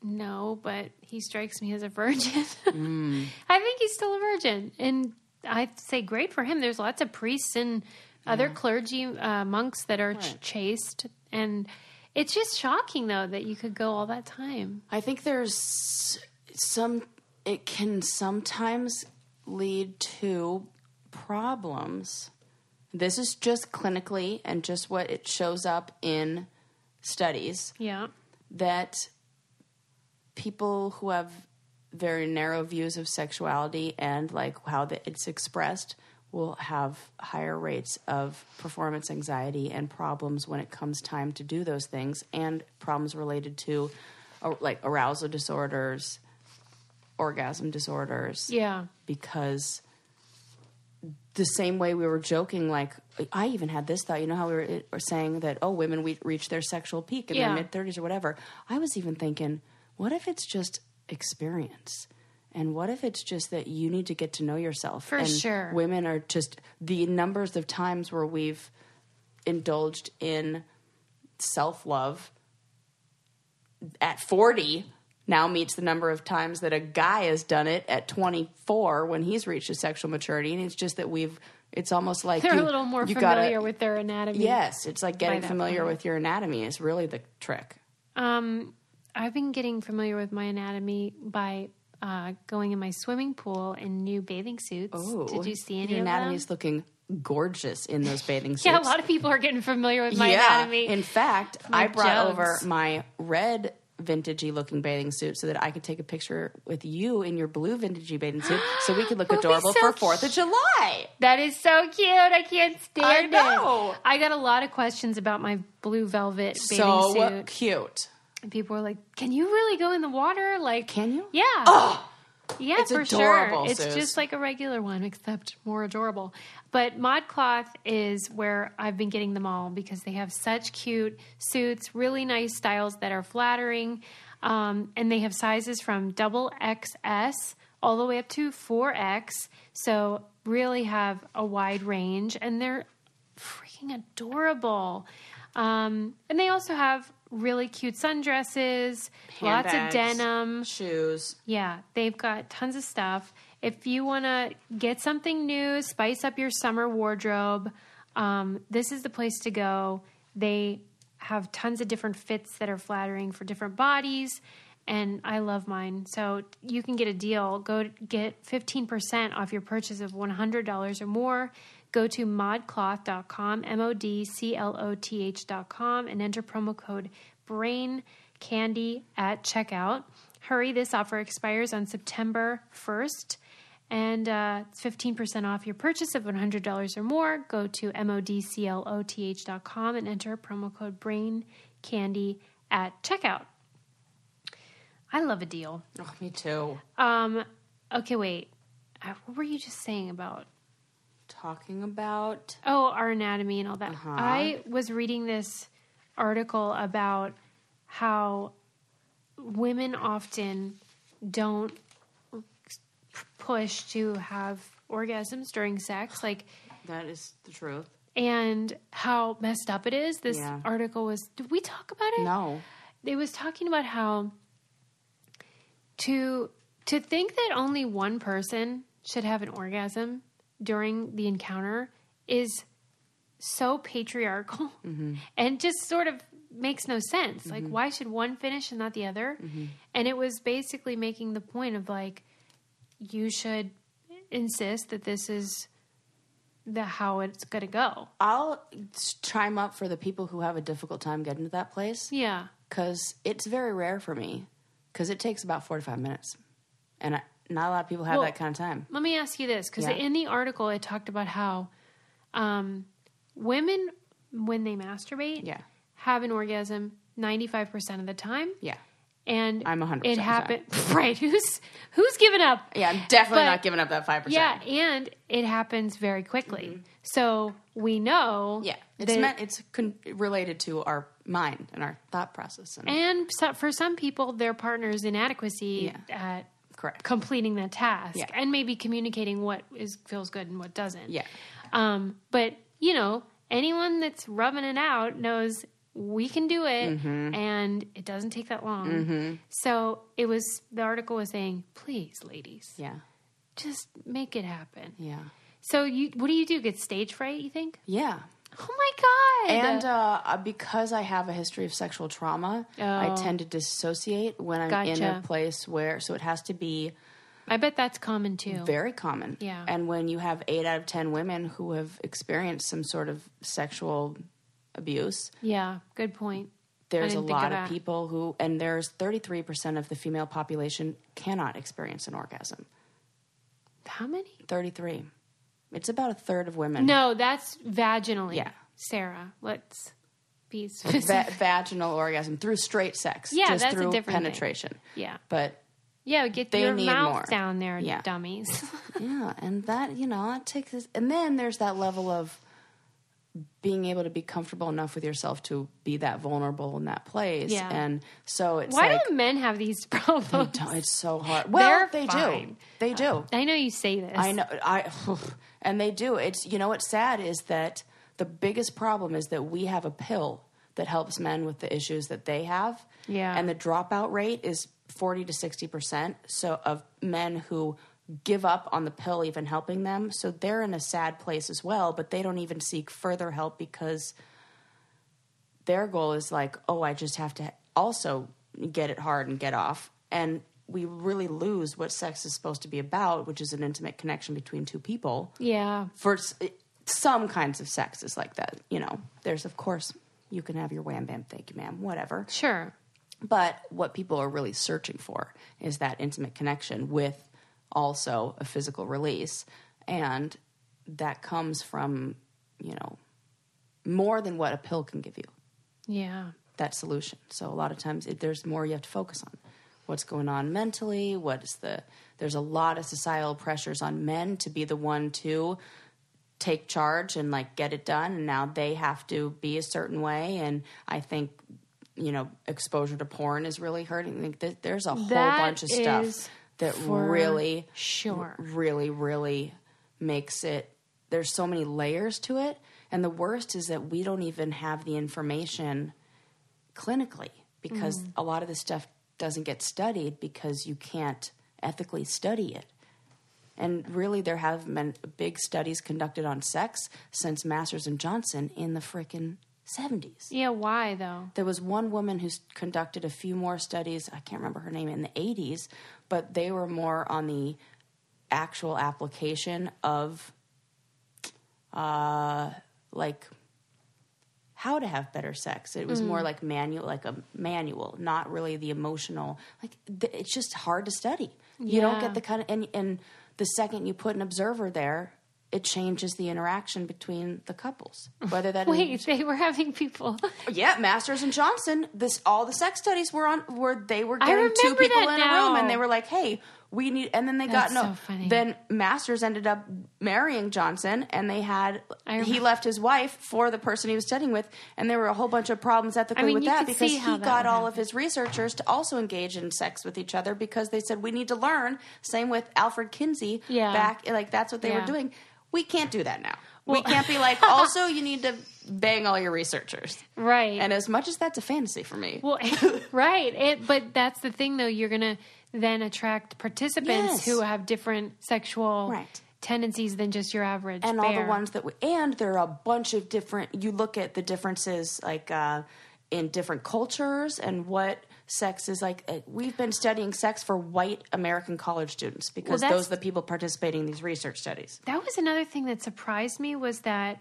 [SPEAKER 1] No, but he strikes me as a virgin.
[SPEAKER 2] Mm.
[SPEAKER 1] I think he's still a virgin. And I say great for him. There's lots of priests and other clergy uh, monks that are ch- chaste. And it's just shocking, though, that you could go all that time.
[SPEAKER 2] I think there's some, it can sometimes lead to problems. This is just clinically and just what it shows up in studies
[SPEAKER 1] Yeah.
[SPEAKER 2] that people who have very narrow views of sexuality and like how the, it's expressed will have higher rates of performance anxiety and problems when it comes time to do those things and problems related to uh, like arousal disorders orgasm disorders
[SPEAKER 1] Yeah.
[SPEAKER 2] because the same way we were joking, like I even had this thought. You know how we were, were saying that oh, women we reach their sexual peak in
[SPEAKER 1] Yeah.
[SPEAKER 2] their mid thirties or whatever. I was even thinking, what if it's just experience, and what if it's just that you need to get to know yourself?
[SPEAKER 1] For
[SPEAKER 2] and
[SPEAKER 1] sure.
[SPEAKER 2] women are just the numbers of times where we've indulged in self love at 40 now meets the number of times that a guy has done it at 24 when he's reached his sexual maturity and it's just that we've it's almost like
[SPEAKER 1] They're
[SPEAKER 2] you-
[SPEAKER 1] a little more familiar
[SPEAKER 2] gotta,
[SPEAKER 1] with their anatomy.
[SPEAKER 2] yes it's like getting familiar
[SPEAKER 1] point.
[SPEAKER 2] with your anatomy is really the trick
[SPEAKER 1] Um, I've been getting familiar with my anatomy by uh, going in my swimming pool in new bathing suits. Did you see any
[SPEAKER 2] your
[SPEAKER 1] of
[SPEAKER 2] anatomy
[SPEAKER 1] them?
[SPEAKER 2] is looking gorgeous in those bathing suits
[SPEAKER 1] Yeah, a lot of people are getting familiar with my
[SPEAKER 2] yeah.
[SPEAKER 1] anatomy.
[SPEAKER 2] In fact,
[SPEAKER 1] My
[SPEAKER 2] I brought
[SPEAKER 1] jugs.
[SPEAKER 2] over my red vintagey looking bathing suit so that I could take a picture with you in your blue vintagey bathing suit so we could look
[SPEAKER 1] That would be
[SPEAKER 2] adorable
[SPEAKER 1] so
[SPEAKER 2] for 4th of July.
[SPEAKER 1] That is so cute. I can't stand
[SPEAKER 2] know.
[SPEAKER 1] it. I got a lot of questions about my blue velvet bathing
[SPEAKER 2] So
[SPEAKER 1] suit.
[SPEAKER 2] cute.
[SPEAKER 1] And people were like, "Can you really go in the water?" Like,
[SPEAKER 2] Can you?
[SPEAKER 1] Yeah.
[SPEAKER 2] Oh,
[SPEAKER 1] yeah,
[SPEAKER 2] it's
[SPEAKER 1] for
[SPEAKER 2] adorable,
[SPEAKER 1] sure. It's just like a regular one, except more adorable. But ModCloth is where I've been getting them all because they have such cute suits, really nice styles that are flattering, um, and they have sizes from double XS all the way up to 4X. So really have a wide range, and they're freaking adorable. Um, and they also have really cute sundresses, lots of denim.
[SPEAKER 2] shoes.
[SPEAKER 1] Yeah, they've got tons of stuff. If you want to get something new, spice up your summer wardrobe, um, this is the place to go. They have tons of different fits that are flattering for different bodies, and I love mine. So you can get a deal. Go get 15% off your purchase of $100 or more. Go to modcloth.com, M O D C L O T H.com, and enter promo code BRAIN candy at checkout. Hurry, this offer expires on September 1st. And uh, it's 15% off your purchase of $100 or more. Go to modcloth.com and enter promo code BRAIN candy at checkout. I love a deal.
[SPEAKER 2] Oh, me too.
[SPEAKER 1] Um, okay, wait. Uh, What were you just saying about
[SPEAKER 2] talking about?
[SPEAKER 1] Oh, our anatomy and all that.
[SPEAKER 2] Uh-huh.
[SPEAKER 1] I was reading this article about how women often don't push to have orgasms during sex, like,
[SPEAKER 2] That is the truth.
[SPEAKER 1] and how messed up it is. This
[SPEAKER 2] Yeah.
[SPEAKER 1] article was. Did we talk about it?
[SPEAKER 2] No.
[SPEAKER 1] it was talking about how to to think that only one person should have an orgasm during the encounter is so patriarchal mm-hmm. and just sort of makes no sense. Like mm-hmm. why should one finish and not the other? Mm-hmm. And it was basically making the point of like you should insist that this is the how it's going to go.
[SPEAKER 2] I'll chime up for the people who have a difficult time getting to that place
[SPEAKER 1] Yeah.
[SPEAKER 2] because it's very rare for me because it takes about 45 minutes. And I, not a lot of people have
[SPEAKER 1] Well,
[SPEAKER 2] that kind of time.
[SPEAKER 1] Let me ask you this, because
[SPEAKER 2] Yeah.
[SPEAKER 1] in the article it talked about how um, women, when they masturbate,
[SPEAKER 2] Yeah.
[SPEAKER 1] have an orgasm ninety five percent of the time,
[SPEAKER 2] Yeah.
[SPEAKER 1] and
[SPEAKER 2] I'm 100%
[SPEAKER 1] It happened right. Who's who's giving up?
[SPEAKER 2] Yeah, I'm definitely
[SPEAKER 1] But-
[SPEAKER 2] not giving up that 5%.
[SPEAKER 1] Yeah, and it happens very quickly. So we know.
[SPEAKER 2] Mm-hmm. Yeah. It's meant, it's con- related to our mind and our thought process. And,
[SPEAKER 1] and so, for some people, their partner's inadequacy at
[SPEAKER 2] correct.
[SPEAKER 1] completing that task,
[SPEAKER 2] Yeah.
[SPEAKER 1] and maybe communicating what is feels good and what doesn't.
[SPEAKER 2] Yeah.
[SPEAKER 1] Um, but you know, anyone that's rubbing it out knows we can do it,
[SPEAKER 2] Mm-hmm.
[SPEAKER 1] and it doesn't take that long. So it was the article was saying, please, ladies,
[SPEAKER 2] Yeah.
[SPEAKER 1] just make it happen.
[SPEAKER 2] Yeah.
[SPEAKER 1] So you, what do you do? Get stage fright? You think?
[SPEAKER 2] Yeah.
[SPEAKER 1] Oh my god!
[SPEAKER 2] And uh, because I have a history of sexual trauma, I
[SPEAKER 1] Oh.
[SPEAKER 2] tend to dissociate when I'm in a place where, so it has to be
[SPEAKER 1] I bet that's common too.
[SPEAKER 2] very common.
[SPEAKER 1] Yeah.
[SPEAKER 2] And when you have eight out of 10 women who have experienced some sort of sexual abuse,
[SPEAKER 1] yeah, good point.
[SPEAKER 2] there's a
[SPEAKER 1] didn't of
[SPEAKER 2] lot of, people who, and there's 33% of the female population cannot experience an orgasm.
[SPEAKER 1] How many?
[SPEAKER 2] 33. It's about a third of women.
[SPEAKER 1] No, that's vaginally.
[SPEAKER 2] Yeah.
[SPEAKER 1] Sarah, let's be
[SPEAKER 2] Va- vaginal orgasm through straight sex.
[SPEAKER 1] Yeah,
[SPEAKER 2] just
[SPEAKER 1] that's a
[SPEAKER 2] through
[SPEAKER 1] different thing.
[SPEAKER 2] penetration.
[SPEAKER 1] yeah,
[SPEAKER 2] But
[SPEAKER 1] yeah. Get
[SPEAKER 2] They
[SPEAKER 1] your
[SPEAKER 2] need
[SPEAKER 1] mouth
[SPEAKER 2] more.
[SPEAKER 1] down there,
[SPEAKER 2] Yeah.
[SPEAKER 1] dummies.
[SPEAKER 2] yeah, and that, you know, it takes. And then there's that level of being able to be comfortable enough with yourself to be that vulnerable in that place.
[SPEAKER 1] Yeah.
[SPEAKER 2] And so it's
[SPEAKER 1] Why
[SPEAKER 2] like,
[SPEAKER 1] do men have these problems?
[SPEAKER 2] it's so hard. Well,
[SPEAKER 1] They're
[SPEAKER 2] they
[SPEAKER 1] fine.
[SPEAKER 2] do. They do.
[SPEAKER 1] I know you say this.
[SPEAKER 2] I know. I and they do. It's you know what's sad is that the biggest problem is that we have a pill that helps men with the issues that they have.
[SPEAKER 1] Yeah.
[SPEAKER 2] And the dropout rate is forty to sixty percent. So of men who give up on the pill even helping them. So they're in a sad place as well, but they don't even seek further help because their goal is like, oh, I just have to also get it hard and get off. And we really lose what sex is supposed to be about, which is an intimate connection between two people.
[SPEAKER 1] Yeah.
[SPEAKER 2] For some kinds of sex is like that. You know, there's, of course, you can have your wham bam, thank you, ma'am, whatever.
[SPEAKER 1] Sure.
[SPEAKER 2] But what people are really searching for is that intimate connection with also a physical release. And that comes from, you know, more than what a pill can give you
[SPEAKER 1] Yeah.
[SPEAKER 2] that solution. So a lot of times it, there's more you have to focus on. What's going on mentally? What is the? There's a lot of societal pressures on men to be the one to take charge and like get it done, and now they have to be a certain way. And I think you know exposure to porn is really hurting. I think there's a whole
[SPEAKER 1] That
[SPEAKER 2] bunch of stuff that
[SPEAKER 1] for
[SPEAKER 2] really
[SPEAKER 1] sure.
[SPEAKER 2] really, really makes it. There's so many layers to it, and the worst is that we don't even have the information clinically because
[SPEAKER 1] Mm.
[SPEAKER 2] a lot of this stuff doesn't get studied because you can't ethically study it. And really, there have been big studies conducted on sex since Masters and Johnson in the frickin' 70s.
[SPEAKER 1] Yeah. Why though?
[SPEAKER 2] There was one woman who's conducted a few more studies. I can't remember her name in the 80s, but they were more on the actual application of, uh, like how to have better sex. It was more like manual, like a manual, not really the emotional. Like th- it's just hard to study. You don't get the kind of and and the second you put an observer there, it changes the interaction between the couples. Whether that is
[SPEAKER 1] Wait, they were having people.
[SPEAKER 2] yeah, Masters and Johnson. This all the sex studies were on were they were getting two people in a room and they were like, "Hey, we need and then they got no
[SPEAKER 1] so funny.
[SPEAKER 2] then masters ended up marrying johnson and they had he left his wife for the person he was studying with and there were a whole bunch of problems ethically
[SPEAKER 1] I mean,
[SPEAKER 2] with that because he
[SPEAKER 1] that
[SPEAKER 2] got all of his researchers to also engage in sex with each other because they said we need to learn same with alfred kinsey
[SPEAKER 1] Yeah.
[SPEAKER 2] back like that's what they
[SPEAKER 1] Yeah.
[SPEAKER 2] were doing we can't do that now
[SPEAKER 1] Well-
[SPEAKER 2] we can't be like also you need to bang all your researchers
[SPEAKER 1] right.
[SPEAKER 2] and as much as that's a fantasy for me
[SPEAKER 1] Well, right. It, but that's the thing, though. You're going to then attract participants
[SPEAKER 2] Yes.
[SPEAKER 1] who have different sexual
[SPEAKER 2] Right.
[SPEAKER 1] tendencies than just your average
[SPEAKER 2] and all the ones that we, and there are a bunch of different you look at the differences like uh, in different cultures and what sex is like uh, we've been studying sex for white american college students because
[SPEAKER 1] that's-
[SPEAKER 2] those are the people participating in these research studies
[SPEAKER 1] That was another thing that surprised me was that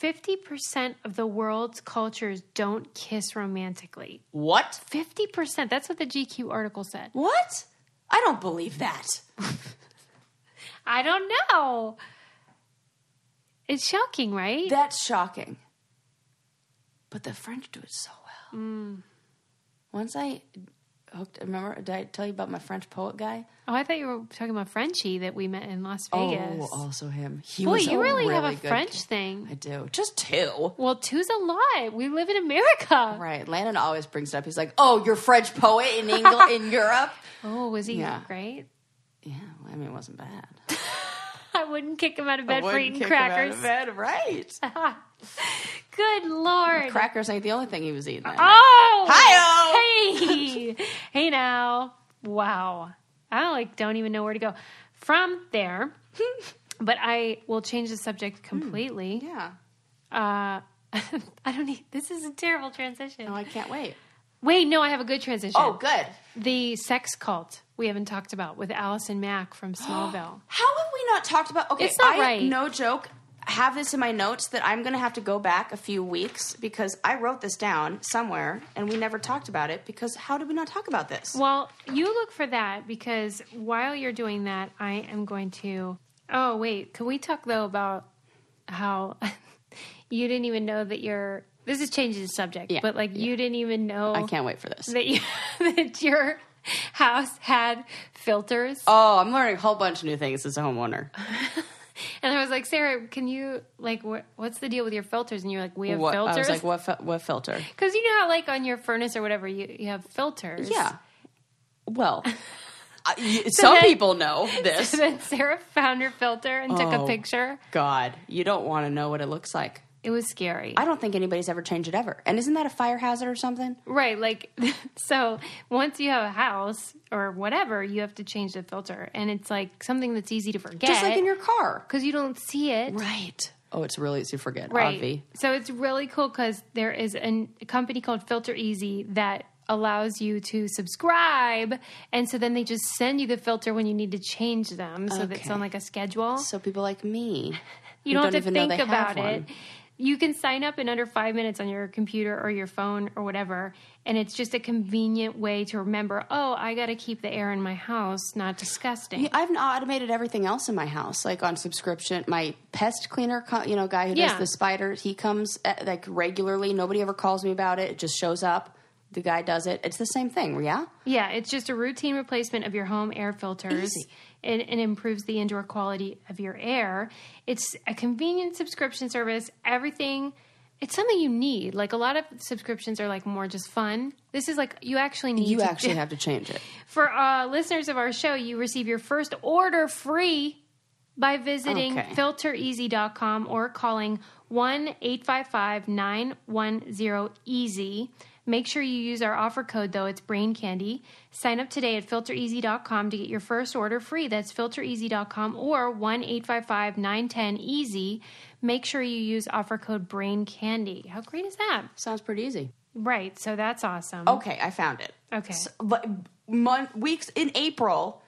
[SPEAKER 1] 50% of the world's cultures don't kiss romantically.
[SPEAKER 2] what
[SPEAKER 1] 50%. That's what the GQ article said.
[SPEAKER 2] what i don't believe that
[SPEAKER 1] I don't know. It's shocking, right?
[SPEAKER 2] that's shocking but the french do it so well
[SPEAKER 1] Mm.
[SPEAKER 2] Once i hooked remember did i tell you about my french poet guy
[SPEAKER 1] oh, I thought you were talking about Frenchie that we met in Las oh, Vegas.
[SPEAKER 2] oh also him he
[SPEAKER 1] Boy,
[SPEAKER 2] was
[SPEAKER 1] you
[SPEAKER 2] a
[SPEAKER 1] really, have a French
[SPEAKER 2] kid.
[SPEAKER 1] thing.
[SPEAKER 2] i do just two
[SPEAKER 1] Well, two's a lot. We live in America.
[SPEAKER 2] Right. Landon always brings it up. He's like, "Oh, you're French poet in England, in Europe."
[SPEAKER 1] Oh, was he
[SPEAKER 2] Yeah.
[SPEAKER 1] great?
[SPEAKER 2] Yeah, well, I mean, it wasn't bad.
[SPEAKER 1] I wouldn't kick him out of bed for eating
[SPEAKER 2] kick him out
[SPEAKER 1] crackers.
[SPEAKER 2] of bed, right?
[SPEAKER 1] Good lord.
[SPEAKER 2] Crackers ain't the only thing he was eating.
[SPEAKER 1] Oh!
[SPEAKER 2] Hi-yo!
[SPEAKER 1] Hey! hey now. Wow. I like don't even know where to go from there. but I will change the subject completely.
[SPEAKER 2] Yeah.
[SPEAKER 1] Uh I don't need this is a terrible transition.
[SPEAKER 2] No, I can't wait.
[SPEAKER 1] Wait, no, I have a good transition.
[SPEAKER 2] Oh, good.
[SPEAKER 1] The sex cult we haven't talked about with Allison Mack from Smallville.
[SPEAKER 2] How have we not talked about? Okay,
[SPEAKER 1] It's not
[SPEAKER 2] I,
[SPEAKER 1] right.
[SPEAKER 2] No joke. Have this in my notes that I'm going to have to go back a few weeks because I wrote this down somewhere and we never talked about it because how did we not talk about this?
[SPEAKER 1] Well, you look for that because while you're doing that, I am going to. Oh, wait. Can we talk, though, about how you didn't even know that your. This is changing the subject,
[SPEAKER 2] Yeah,
[SPEAKER 1] but like you didn't even know
[SPEAKER 2] I can't wait for this.
[SPEAKER 1] that, you, that your house had filters.
[SPEAKER 2] Oh, I'm learning a whole bunch of new things as a homeowner.
[SPEAKER 1] And I was like, Sarah, can you, like, wh- what's the deal with your filters? And you're like, we have
[SPEAKER 2] What, I was
[SPEAKER 1] filters.
[SPEAKER 2] like, what, fil- what filter?
[SPEAKER 1] Because you know how, like, on your furnace or whatever, you, you have filters.
[SPEAKER 2] Yeah. Well, I- y- some
[SPEAKER 1] then-
[SPEAKER 2] people know this.
[SPEAKER 1] So then Sarah found her filter and took a
[SPEAKER 2] Oh.
[SPEAKER 1] picture.
[SPEAKER 2] God, you don't want to know what it looks like.
[SPEAKER 1] It was scary.
[SPEAKER 2] I don't think anybody's ever changed it ever. And isn't that a fire hazard or something?
[SPEAKER 1] right. Like, so once you have a house or whatever, you have to change the filter. And it's like something that's easy to forget.
[SPEAKER 2] Just like in your car.
[SPEAKER 1] Because you don't see it.
[SPEAKER 2] Right. Oh, it's really easy to forget.
[SPEAKER 1] Right.
[SPEAKER 2] Obvi.
[SPEAKER 1] So it's really cool because there is an, a company called Filter Easy that allows you to subscribe. And so then they just send you the filter when you need to change them. So that's
[SPEAKER 2] Okay.
[SPEAKER 1] on like a schedule.
[SPEAKER 2] So people like me.
[SPEAKER 1] You
[SPEAKER 2] who
[SPEAKER 1] don't, have to
[SPEAKER 2] even
[SPEAKER 1] think
[SPEAKER 2] have
[SPEAKER 1] about it. You can sign up in under five minutes on your computer or your phone or whatever. And it's just a convenient way to remember, oh, I got to keep the air in my house not disgusting.
[SPEAKER 2] Yeah, I've automated everything else in my house, like on subscription. My pest cleaner, you know, guy who
[SPEAKER 1] Yeah.
[SPEAKER 2] does the spiders, he comes at, like regularly. Nobody ever calls me about it. It just shows up. The guy does it. It's the same thing, yeah.
[SPEAKER 1] Yeah, it's just a routine replacement of your home air filters.
[SPEAKER 2] Easy.
[SPEAKER 1] And, and improves the indoor quality of your air. It's a convenient subscription service. Everything, it's something you need. Like a lot of subscriptions are like more just fun. This is like you actually need.
[SPEAKER 2] You
[SPEAKER 1] to
[SPEAKER 2] actually have to change it.
[SPEAKER 1] For uh, listeners of our show, you receive your first order free by visiting
[SPEAKER 2] Okay.
[SPEAKER 1] filtereasy.com or calling 1 855 910 EASY. Make sure you use our offer code, though. It's Brain Candy. Sign up today at filtereasy.com to get your first order free. That's filtereasy.com or 1 855 910 EASY. Make sure you use offer code Brain Candy. How great is that?
[SPEAKER 2] Sounds pretty easy.
[SPEAKER 1] Right. So that's awesome.
[SPEAKER 2] Okay, I found it.
[SPEAKER 1] Okay.
[SPEAKER 2] So, but month, weeks in April,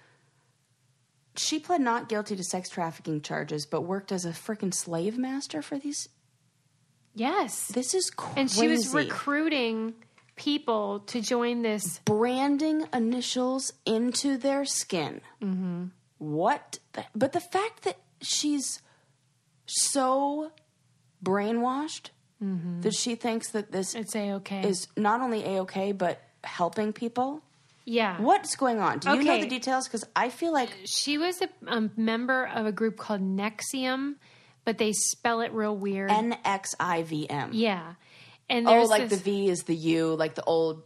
[SPEAKER 2] she pled not guilty to sex trafficking charges, but worked as a freaking slave master for these.
[SPEAKER 1] Yes.
[SPEAKER 2] This is crazy.
[SPEAKER 1] And she was recruiting people to join this.
[SPEAKER 2] branding initials into their skin. Mm-hmm. What? The, but the fact that she's so brainwashed that she thinks that this
[SPEAKER 1] It's a okay.
[SPEAKER 2] is not only a okay, but helping people.
[SPEAKER 1] Yeah.
[SPEAKER 2] What's going on? Do you know the details? Because I feel like
[SPEAKER 1] She was a, a member of a group called Nexium, but they spell it real weird.
[SPEAKER 2] N X I V M.
[SPEAKER 1] yeah. And
[SPEAKER 2] Oh,
[SPEAKER 1] there's
[SPEAKER 2] like
[SPEAKER 1] this,
[SPEAKER 2] the V is the U, like the old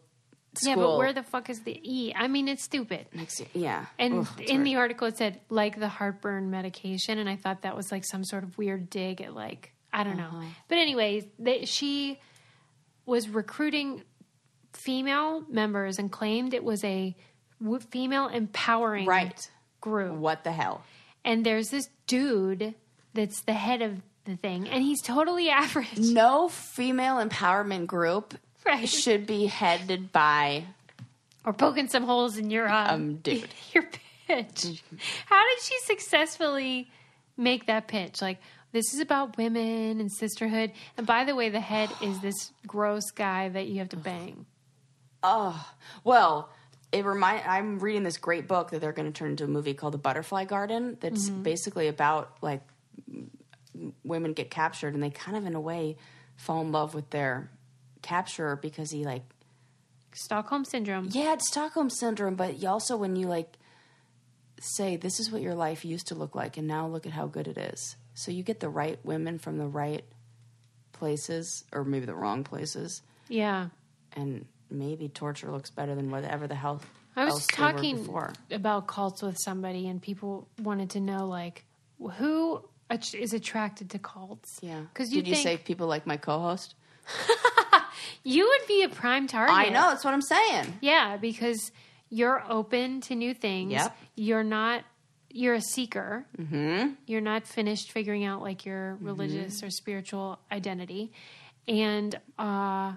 [SPEAKER 2] school.
[SPEAKER 1] Yeah, but where the fuck is the E? I mean, it's stupid.
[SPEAKER 2] next? Yeah,
[SPEAKER 1] And in
[SPEAKER 2] weird.
[SPEAKER 1] the article, it said like the heartburn medication, and I thought that was like some sort of weird dig at like I don't
[SPEAKER 2] Uh-huh.
[SPEAKER 1] know. But anyways, they, she was recruiting female members and claimed it was a female empowering
[SPEAKER 2] right.
[SPEAKER 1] group.
[SPEAKER 2] What the hell?
[SPEAKER 1] And there's this dude that's the head of the thing, and he's totally average.
[SPEAKER 2] No female empowerment group
[SPEAKER 1] Right.
[SPEAKER 2] should be headed by
[SPEAKER 1] Or poking some holes in your um,
[SPEAKER 2] Um, dude.
[SPEAKER 1] your pitch. How did she successfully make that pitch? Like this is about women and sisterhood. And by the way, the head is this gross guy that you have to bang.
[SPEAKER 2] Oh, well, it remind. I'm reading this great book that they're going to turn into a movie called The Butterfly Garden. That's
[SPEAKER 1] Mm-hmm.
[SPEAKER 2] basically about like women get captured and they kind of, in a way, fall in love with their capturer because he like
[SPEAKER 1] Stockholm syndrome.
[SPEAKER 2] yeah, it's Stockholm syndrome. But you also when you like say this is what your life used to look like, and now look at how good it is. So you get the right women from the right places, or maybe the wrong places,
[SPEAKER 1] Yeah.
[SPEAKER 2] and maybe torture looks better than whatever the hell.
[SPEAKER 1] I was
[SPEAKER 2] else
[SPEAKER 1] just
[SPEAKER 2] they were
[SPEAKER 1] talking about cults with somebody, and people wanted to know like who is attracted to cults.
[SPEAKER 2] Yeah,
[SPEAKER 1] because you
[SPEAKER 2] did you
[SPEAKER 1] think
[SPEAKER 2] say people like my co-host?
[SPEAKER 1] you would be a prime target.
[SPEAKER 2] I know that's what I'm saying.
[SPEAKER 1] Yeah, because you're open to new things.
[SPEAKER 2] Yep.
[SPEAKER 1] You're not. You're a seeker. Mm-hmm. You're not finished figuring out like your
[SPEAKER 2] Mm-hmm.
[SPEAKER 1] religious or spiritual identity, and uh,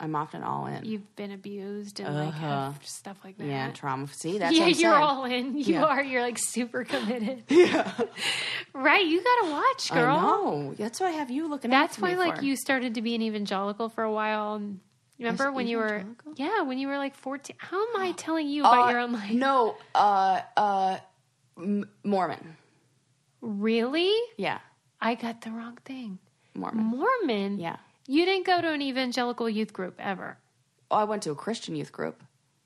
[SPEAKER 2] I'm often all in.
[SPEAKER 1] you've been abused and like
[SPEAKER 2] Uh-huh.
[SPEAKER 1] have stuff like that.
[SPEAKER 2] yeah, trauma. See, that's
[SPEAKER 1] yeah,
[SPEAKER 2] what I'm
[SPEAKER 1] you're
[SPEAKER 2] saying.
[SPEAKER 1] all in. You
[SPEAKER 2] Yeah.
[SPEAKER 1] are. You're like super committed. yeah. right. You gotta watch, girl.
[SPEAKER 2] I know. That's why I have you looking.
[SPEAKER 1] That's why, like,
[SPEAKER 2] for.
[SPEAKER 1] you started to be an evangelical for a while. Remember when you were, yeah, when you were like fourteen. How am I telling you about
[SPEAKER 2] Uh,
[SPEAKER 1] your own life?
[SPEAKER 2] No, uh, uh, M- Mormon.
[SPEAKER 1] Really?
[SPEAKER 2] Yeah,
[SPEAKER 1] I got the wrong thing.
[SPEAKER 2] Mormon.
[SPEAKER 1] Mormon.
[SPEAKER 2] Yeah.
[SPEAKER 1] You didn't go to an evangelical youth group ever.
[SPEAKER 2] Oh, I went to a Christian youth group.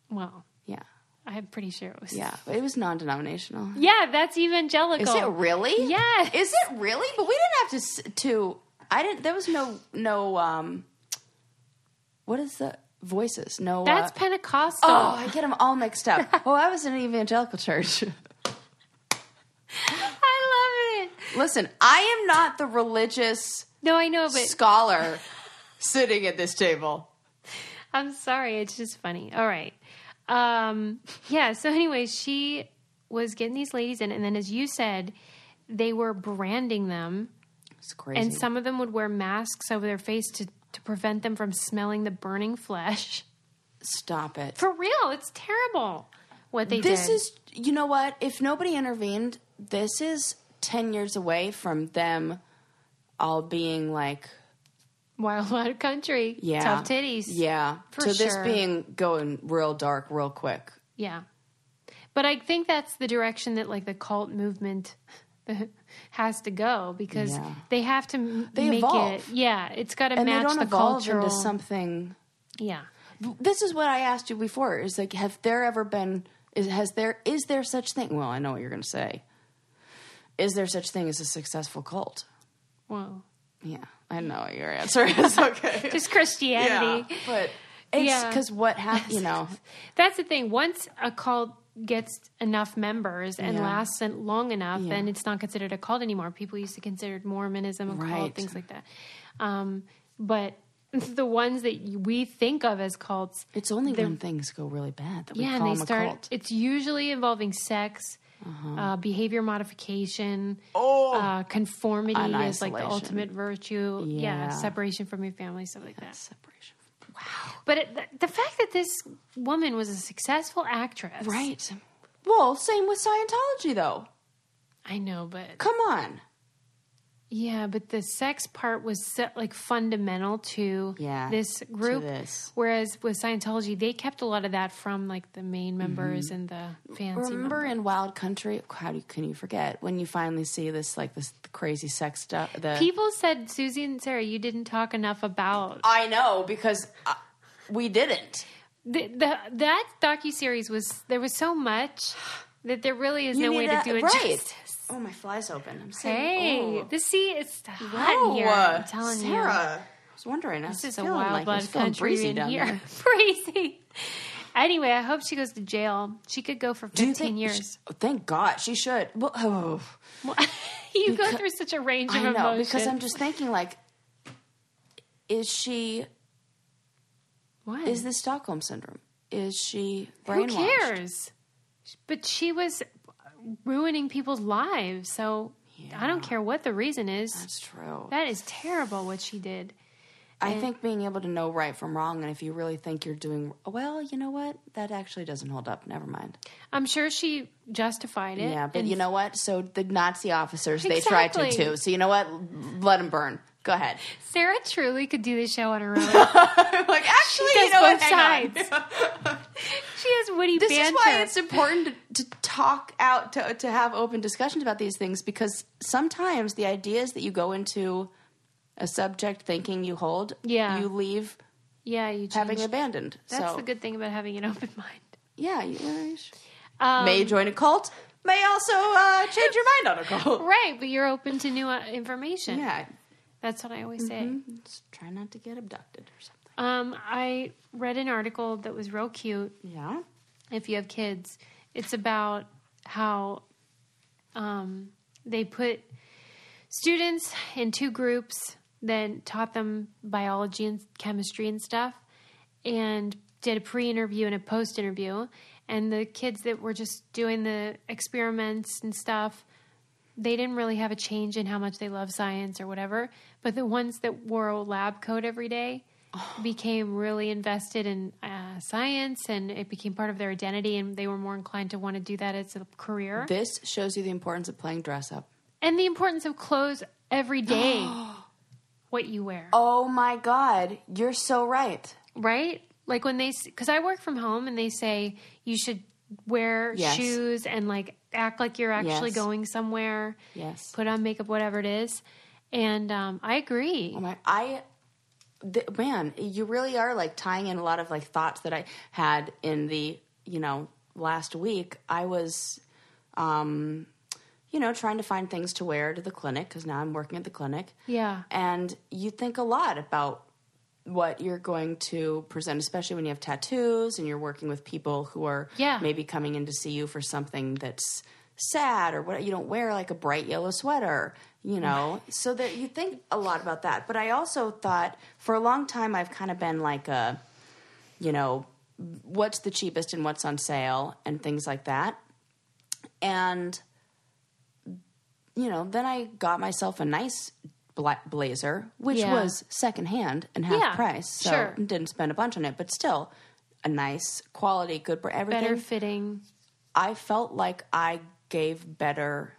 [SPEAKER 1] Well,
[SPEAKER 2] Yeah,
[SPEAKER 1] I'm pretty sure it was.
[SPEAKER 2] yeah, it was non-denominational.
[SPEAKER 1] Yeah, that's evangelical.
[SPEAKER 2] Is it really?
[SPEAKER 1] Yes.
[SPEAKER 2] Is it really? But we didn't have to. To I didn't. There was no no. Um, what is the voices? No.
[SPEAKER 1] That's
[SPEAKER 2] uh,
[SPEAKER 1] Pentecostal.
[SPEAKER 2] oh, I get them all mixed up. oh, I was in an evangelical church.
[SPEAKER 1] I love it.
[SPEAKER 2] Listen, I am not the religious
[SPEAKER 1] No, I know, but
[SPEAKER 2] scholar sitting at this table.
[SPEAKER 1] I'm sorry. It's just funny. All right. Um, yeah. So, anyway, she was getting these ladies in, and then, as you said, they were branding them,
[SPEAKER 2] It's crazy.
[SPEAKER 1] and some of them would wear masks over their face to to prevent them from smelling the burning flesh.
[SPEAKER 2] Stop it.
[SPEAKER 1] For real, it's terrible what they did.
[SPEAKER 2] This
[SPEAKER 1] did.
[SPEAKER 2] is, you know what? If nobody intervened, this is 10 years away from them all being like,
[SPEAKER 1] wild, wild country.
[SPEAKER 2] yeah.
[SPEAKER 1] tough titties.
[SPEAKER 2] Yeah.
[SPEAKER 1] For
[SPEAKER 2] to this being going real dark real quick.
[SPEAKER 1] Yeah. But I think that's the direction that like the cult movement has to go because
[SPEAKER 2] Yeah.
[SPEAKER 1] they have to
[SPEAKER 2] They
[SPEAKER 1] make
[SPEAKER 2] evolve.
[SPEAKER 1] it. Yeah, it's got to
[SPEAKER 2] And they
[SPEAKER 1] match
[SPEAKER 2] don't
[SPEAKER 1] the
[SPEAKER 2] evolve
[SPEAKER 1] cultural.
[SPEAKER 2] into something.
[SPEAKER 1] yeah.
[SPEAKER 2] This is what I asked you before. Is like, have there ever been? Is has there? Is there such thing? Well, I know what you're going to say. Is there such thing as a successful cult?
[SPEAKER 1] Well,
[SPEAKER 2] Yeah, I know what your answer is. Okay,
[SPEAKER 1] just Christianity.
[SPEAKER 2] yeah, but it's
[SPEAKER 1] Yeah.
[SPEAKER 2] because what happened? You know,
[SPEAKER 1] That's the thing. Once a cult gets enough members and
[SPEAKER 2] Yeah.
[SPEAKER 1] lasts long enough,
[SPEAKER 2] Yeah.
[SPEAKER 1] then it's not considered a cult anymore. People used to consider Mormonism a cult, things like that. Um, but the ones that we think of as cults,
[SPEAKER 2] it's only when things go really bad that we
[SPEAKER 1] yeah,
[SPEAKER 2] call
[SPEAKER 1] and they
[SPEAKER 2] them
[SPEAKER 1] start.
[SPEAKER 2] a cult.
[SPEAKER 1] It's usually involving sex, uh, behavior modification,
[SPEAKER 2] Oh.
[SPEAKER 1] uh, conformity
[SPEAKER 2] And
[SPEAKER 1] is like the ultimate virtue. Yeah.
[SPEAKER 2] Yeah.
[SPEAKER 1] separation from your family, stuff like that.
[SPEAKER 2] Separation. Wow.
[SPEAKER 1] But it, the, the fact that this woman was a successful actress,
[SPEAKER 2] Right. Well, same with Scientology, though.
[SPEAKER 1] I know, but
[SPEAKER 2] Come on.
[SPEAKER 1] Yeah, but the sex part was so, like fundamental to
[SPEAKER 2] Yeah,
[SPEAKER 1] this
[SPEAKER 2] to
[SPEAKER 1] group.
[SPEAKER 2] this.
[SPEAKER 1] Whereas with Scientology, they kept a lot of that from like the main members and the fancy.
[SPEAKER 2] Mm-hmm. Remember
[SPEAKER 1] members.
[SPEAKER 2] in Wild Country? How do you, can you forget when you finally see this like this crazy sex stuff? The
[SPEAKER 1] People said, Susie and Sarah, you didn't talk enough about.
[SPEAKER 2] I know because uh, we didn't.
[SPEAKER 1] the, the that docu series was there was so much that there really is
[SPEAKER 2] You
[SPEAKER 1] no way
[SPEAKER 2] that-
[SPEAKER 1] to do it
[SPEAKER 2] right.
[SPEAKER 1] justice.
[SPEAKER 2] Oh, my fly's open. I'm saying,
[SPEAKER 1] Hey,
[SPEAKER 2] oh.
[SPEAKER 1] the sea it's hot here. I'm telling you.
[SPEAKER 2] Sarah. I was wondering. I
[SPEAKER 1] This
[SPEAKER 2] was
[SPEAKER 1] is a wild
[SPEAKER 2] like
[SPEAKER 1] blood country
[SPEAKER 2] breezy down
[SPEAKER 1] here.
[SPEAKER 2] there.
[SPEAKER 1] breezy. Anyway, I hope she goes to jail. She could go for
[SPEAKER 2] Do
[SPEAKER 1] 15
[SPEAKER 2] think
[SPEAKER 1] years.
[SPEAKER 2] she- oh, thank God she should. Well, oh,
[SPEAKER 1] you go through such a range of
[SPEAKER 2] I know
[SPEAKER 1] emotions.
[SPEAKER 2] because I'm just thinking like, is she?
[SPEAKER 1] what?
[SPEAKER 2] Is this Stockholm syndrome? Is she brainwashed?
[SPEAKER 1] Who cares? But she was ruining people's lives, so I don't care what the reason is.
[SPEAKER 2] That's true.
[SPEAKER 1] That is terrible what she did.
[SPEAKER 2] I think being able to know right from wrong, and if you really think you're doing well, you know what? That actually doesn't hold up. Never mind.
[SPEAKER 1] I'm sure she justified it.
[SPEAKER 2] Yeah, but you know what? So the Nazi officers, they tried to too. So you know what? Let them burn. Go ahead.
[SPEAKER 1] Sarah truly could do this show on her own.
[SPEAKER 2] Like, actually, you know what?
[SPEAKER 1] both
[SPEAKER 2] Hang
[SPEAKER 1] sides. she has witty
[SPEAKER 2] This
[SPEAKER 1] banter.
[SPEAKER 2] is why it's important to, to talk out, to, to have open discussions about these things, because sometimes the ideas that you go into a subject thinking you hold,
[SPEAKER 1] Yeah.
[SPEAKER 2] you leave
[SPEAKER 1] yeah, you
[SPEAKER 2] having abandoned.
[SPEAKER 1] That's
[SPEAKER 2] so,
[SPEAKER 1] the good thing about having an open mind.
[SPEAKER 2] yeah, you, you
[SPEAKER 1] Um,
[SPEAKER 2] may join a cult, may also uh, change your mind on a cult.
[SPEAKER 1] right, but you're open to new uh, information.
[SPEAKER 2] Yeah,
[SPEAKER 1] That's what I always say.
[SPEAKER 2] just try not to get abducted or something.
[SPEAKER 1] Um, I read an article that was real cute.
[SPEAKER 2] Yeah.
[SPEAKER 1] If you have kids, it's about how um, they put students in two groups, then taught them biology and chemistry and stuff, and did a pre-interview and a post-interview. And the kids that were just doing the experiments and stuff, they didn't really have a change in how much they love science or whatever. But the ones that wore a lab coat every day became really invested in uh, science and it became part of their identity and they were more inclined to want to do that as a career.
[SPEAKER 2] This shows you the importance of playing dress up.
[SPEAKER 1] and the importance of clothes every day, what you wear.
[SPEAKER 2] Oh my God, you're so right.
[SPEAKER 1] right? Like when they, because I work from home and they say you should wear
[SPEAKER 2] Yes.
[SPEAKER 1] shoes and like act like you're actually
[SPEAKER 2] Yes.
[SPEAKER 1] going somewhere,
[SPEAKER 2] Yes.
[SPEAKER 1] put on makeup, whatever it is. And um, I agree.
[SPEAKER 2] Oh my, I, th- man, you really are like tying in a lot of like thoughts that I had in the, you know, last week. I was, um, you know, trying to find things to wear to the clinic because now I'm working at the clinic.
[SPEAKER 1] Yeah.
[SPEAKER 2] And you think a lot about what you're going to present, especially when you have tattoos and you're working with people who are
[SPEAKER 1] Yeah.
[SPEAKER 2] maybe coming in to see you for something that's sad or what you don't wear like a bright yellow sweater, you know. so that you think a lot about that. But I also thought for a long time I've kind of been like a you know, what's the cheapest and what's on sale and things like that. And you know, then I got myself a nice black blazer, which
[SPEAKER 1] Yeah.
[SPEAKER 2] was secondhand and half
[SPEAKER 1] Yeah,
[SPEAKER 2] price. So
[SPEAKER 1] sure.
[SPEAKER 2] didn't spend a bunch on it, but still a nice quality, good for everything.
[SPEAKER 1] Better fitting.
[SPEAKER 2] I felt like I gave better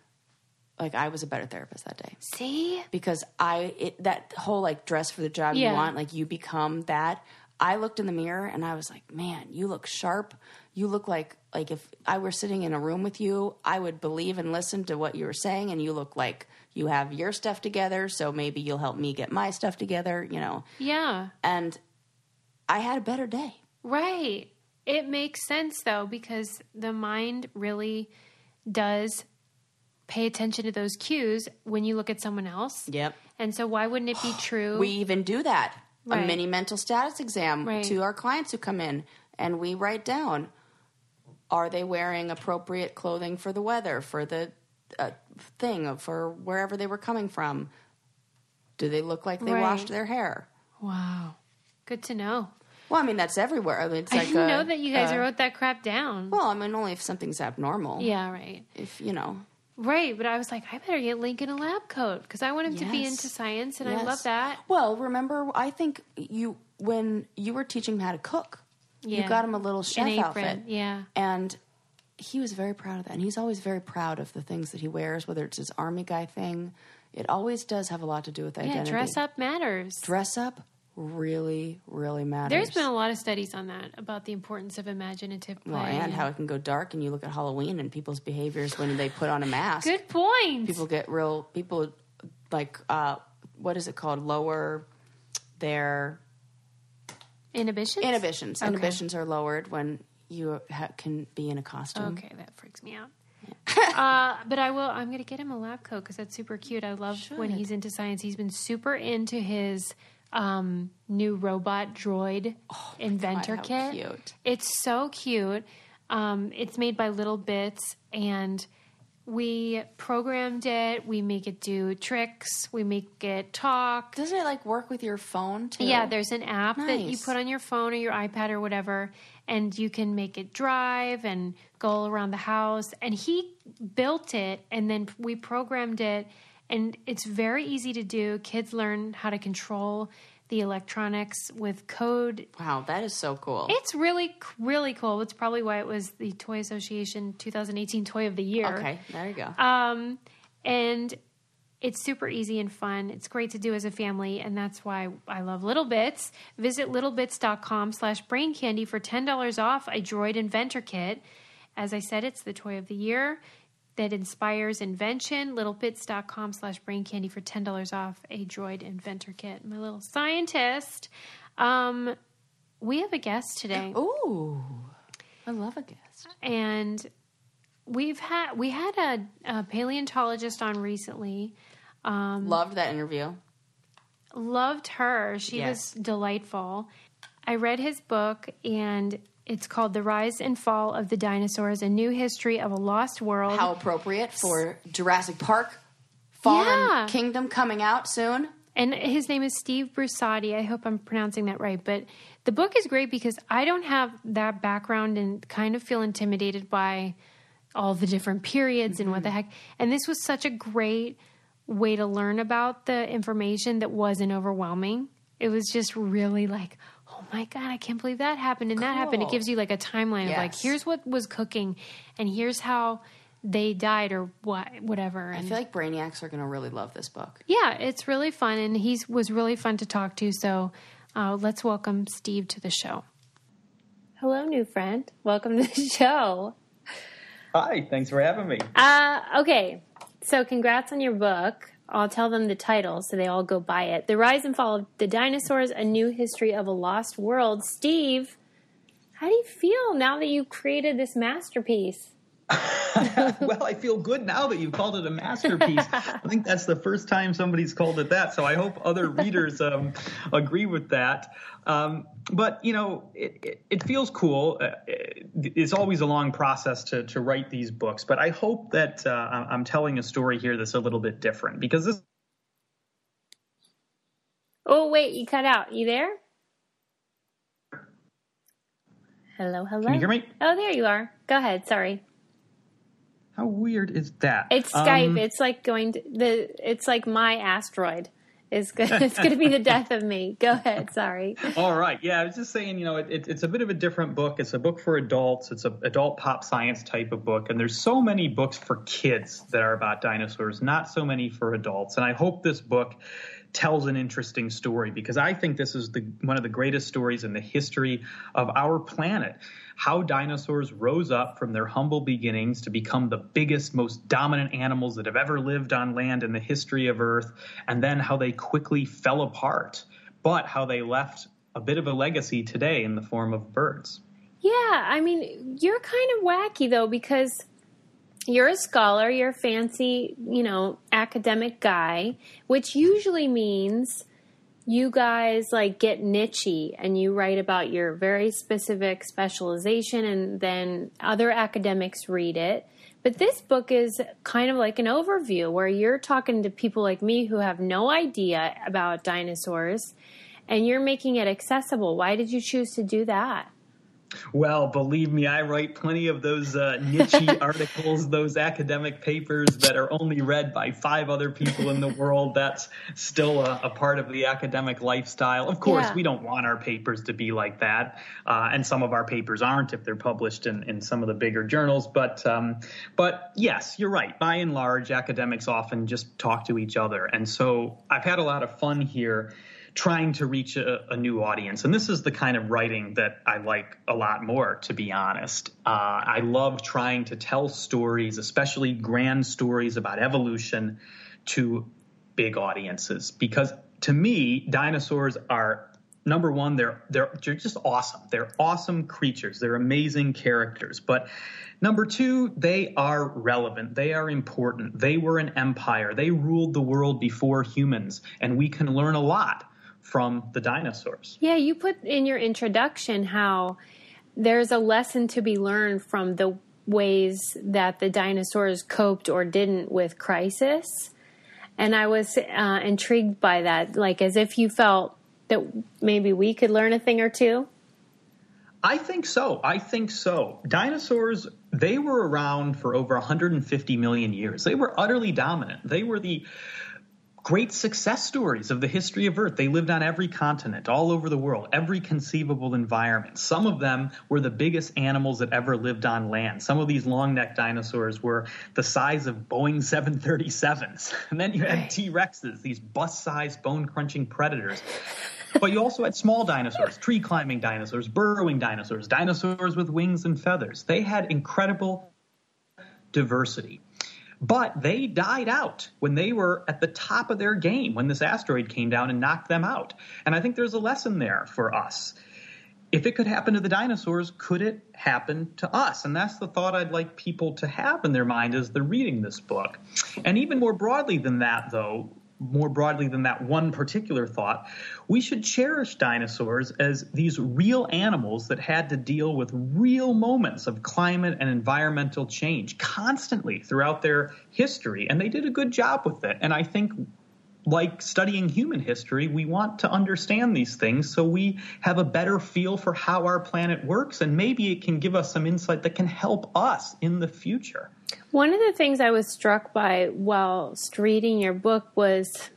[SPEAKER 2] like I was a better therapist that day
[SPEAKER 1] See?
[SPEAKER 2] because I it, that whole like dress for the job
[SPEAKER 1] Yeah.
[SPEAKER 2] you want, like you become that. I looked in the mirror and I was like, man, you look sharp. You look like like if I were sitting in a room with you, I would believe and listen to what you were saying. And you look like you have your stuff together, so maybe you'll help me get my stuff together, you know.
[SPEAKER 1] Yeah.
[SPEAKER 2] And I had a better day.
[SPEAKER 1] Right. It makes sense though because the mind really does pay attention to those cues when you look at someone else.
[SPEAKER 2] Yep.
[SPEAKER 1] And so why wouldn't it be true?
[SPEAKER 2] We even do that. A mini mental status exam
[SPEAKER 1] Right.
[SPEAKER 2] to our clients who come in, and we write down are they wearing appropriate clothing for the weather, for the uh, thing, for wherever they were coming from? Do they look like they
[SPEAKER 1] Right.
[SPEAKER 2] washed their hair?
[SPEAKER 1] wow. Good to know.
[SPEAKER 2] Well, I mean, that's everywhere. I mean, it's
[SPEAKER 1] I
[SPEAKER 2] like
[SPEAKER 1] didn't
[SPEAKER 2] a-
[SPEAKER 1] know that you guys
[SPEAKER 2] uh,
[SPEAKER 1] wrote that crap down.
[SPEAKER 2] Well, I mean, only if something's abnormal.
[SPEAKER 1] yeah, right.
[SPEAKER 2] If, you know.
[SPEAKER 1] Right, but I was like, I better get Lincoln a lab coat because I want him to be into science, and I love that.
[SPEAKER 2] Well, remember, I think you, when you were teaching him how to cook,
[SPEAKER 1] Yeah.
[SPEAKER 2] you got him a little chef outfit.
[SPEAKER 1] yeah.
[SPEAKER 2] And he was very proud of that. And he's always very proud of the things that he wears, whether it's his army guy thing. It always does have a lot to do with identity.
[SPEAKER 1] Yeah, dress up matters.
[SPEAKER 2] Dress up really, really matters.
[SPEAKER 1] There's been a lot of studies on that about the importance of imaginative play.
[SPEAKER 2] well, and how it can go dark, and you look at Halloween and people's behaviors when they put on a mask.
[SPEAKER 1] Good point.
[SPEAKER 2] People get real. People like uh, what is it called? Lower their
[SPEAKER 1] Inhibitions?
[SPEAKER 2] Inhibitions.
[SPEAKER 1] Okay.
[SPEAKER 2] Inhibitions are lowered when you ha- can be in a costume.
[SPEAKER 1] Okay, that freaks me out. uh, but I will. I'm going to get him a lab coat because that's super cute. I love when he's into science. He's been super into his um, new robot droid inventor
[SPEAKER 2] God,
[SPEAKER 1] kit.
[SPEAKER 2] cute.
[SPEAKER 1] It's so cute. Um, it's made by Little Bits, and we programmed it. We make it do tricks. We make it talk.
[SPEAKER 2] Doesn't it like work with your phone too?
[SPEAKER 1] Yeah, there's an app that you put on your phone or your iPad or whatever, and you can make it drive and go around the house. And he built it, and then we programmed it, and it's very easy to do. Kids learn how to control the electronics with code.
[SPEAKER 2] Wow, that is so cool.
[SPEAKER 1] It's really, really cool. It's probably why it was the Toy Association 2018 Toy of the Year.
[SPEAKER 2] okay, there you go.
[SPEAKER 1] Um, and it's super easy and fun. It's great to do as a family, and that's why I love Little Bits. Visit littlebits.com slash brain candy for $10 off a Droid Inventor Kit. As I said, it's the toy of the year that inspires invention. Littlebits.com slash brain candy for $10 off a Droid Inventor Kit. My little scientist. Um, we have a guest today.
[SPEAKER 2] Ooh, I love a guest.
[SPEAKER 1] and we've had we had a, a paleontologist on recently Um,
[SPEAKER 2] Loved that interview.
[SPEAKER 1] loved her she
[SPEAKER 2] Yes.
[SPEAKER 1] was delightful i read his book and it's called the rise and fall of the dinosaurs a new history of a lost world
[SPEAKER 2] How appropriate for Jurassic Park, Fallen
[SPEAKER 1] Yeah.
[SPEAKER 2] Kingdom coming out soon.
[SPEAKER 1] and his name is Steve Brusatte. I hope I'm pronouncing that right. But the book is great because I don't have that background and kind of feel intimidated by all the different periods and what the heck. And this was such a great way to learn about the information that wasn't overwhelming. It was just really like, oh my God, I can't believe that happened and that happened. It gives you like a timeline of like, here's what was cooking and here's how they died or what, whatever.
[SPEAKER 2] I feel like Brainiacs are going to really love this book.
[SPEAKER 1] yeah, it's really fun, and he was really fun to talk to. So uh, let's welcome Steve to the show. Hello, new friend. Welcome to the show.
[SPEAKER 3] Hi, thanks for having me.
[SPEAKER 1] Uh, okay, so congrats on your book. I'll tell them the title so they all go buy it. The Rise and Fall of the Dinosaurs A New History of a Lost World. Steve, how do you feel now that you created this masterpiece?
[SPEAKER 3] well, I feel good now that you've called it a masterpiece. I think that's the first time somebody's called it that. So I hope other readers um, agree with that. Um, but you know, it, it, it feels cool. Uh, it- it's always a long process to to write these books, but I hope that uh, I'm I'm telling a story here that's a little bit different because this
[SPEAKER 1] Oh, wait, you cut out. You there? Hello, hello.
[SPEAKER 3] Can you hear me?
[SPEAKER 1] Oh, there you are. Go ahead. Sorry.
[SPEAKER 3] How weird is that?
[SPEAKER 1] It's Skype.
[SPEAKER 3] Um,
[SPEAKER 1] it's like going to the. It's like my asteroid. Is go- it's going to be the death of me. Go ahead. Sorry.
[SPEAKER 3] All right. Yeah, I was just saying, you know, it, it, it's a bit of a different book. It's a book for adults. It's a adult pop science type of book, and there's so many books for kids that are about dinosaurs, not so many for adults. And I hope this book tells an interesting story because I think this is the one of the greatest stories in the history of our planet. How dinosaurs rose up from their humble beginnings to become the biggest, most dominant animals that have ever lived on land in the history of Earth, and then how they quickly fell apart, but how they left a bit of a legacy today in the form of birds.
[SPEAKER 1] Yeah, I mean, you're kind of wacky though because you're a scholar, you're a fancy, you know, academic guy, which usually means you guys like get nichey and you write about your very specific specialization and then other academics read it. But this book is kind of like an overview where you're talking to people like me who have no idea about dinosaurs and you're making it accessible. Why did you choose to do that?
[SPEAKER 3] Well, believe me, I write plenty of those uh, niche articles, those academic papers that are only read by five other people in the world. That's still a, a part of the academic lifestyle. Of course,
[SPEAKER 1] Yeah.
[SPEAKER 3] we don't want our papers to be like that, uh, and some of our papers aren't if they're published in, in some of the bigger journals. But um, but yes, you're right. By and large, academics often just talk to each other, and so I've had a lot of fun here trying to reach a, a new audience. And this is the kind of writing that I like a lot more, to be honest. Uh, I love trying to tell stories, especially grand stories about evolution, to big audiences because to me, dinosaurs are number one, they're, they're they're just awesome. They're awesome creatures. They're amazing characters. But number two, they are relevant. They are important. They were an empire. They ruled the world before humans, and we can learn a lot from the dinosaurs.
[SPEAKER 1] Yeah, you put in your introduction how there's a lesson to be learned from the ways that the dinosaurs coped or didn't with crisis. And I was uh, intrigued by that, like as if you felt that maybe we could learn a thing or two.
[SPEAKER 3] I think so. I think so. Dinosaurs, they were around for over 150 million years. They were utterly dominant. They were the great success stories of the history of Earth. They lived on every continent, all over the world, every conceivable environment. Some of them were the biggest animals that ever lived on land. Some of these long necked dinosaurs were the size of Boeing 737s. And then you had T Rexes, these bus sized, bone crunching predators. but you also had small dinosaurs, tree climbing dinosaurs, burrowing dinosaurs, dinosaurs with wings and feathers. They had incredible diversity. But they died out when they were at the top of their game when this asteroid came down and knocked them out. And I think there's a lesson there for us. If it could happen to the dinosaurs, could it happen to us? And that's the thought I'd like people to have in their mind as they're reading this book. And even more broadly than that, though, more broadly than that one particular thought, we should cherish dinosaurs as these real animals that had to deal with real moments of climate and environmental change constantly throughout their history. And they did a good job with it. And I think like studying human history, we want to understand these things so we have a better feel for how our planet works, and maybe it can give us some insight that can help us in the future.
[SPEAKER 1] One of the things I was struck by whilst reading your book was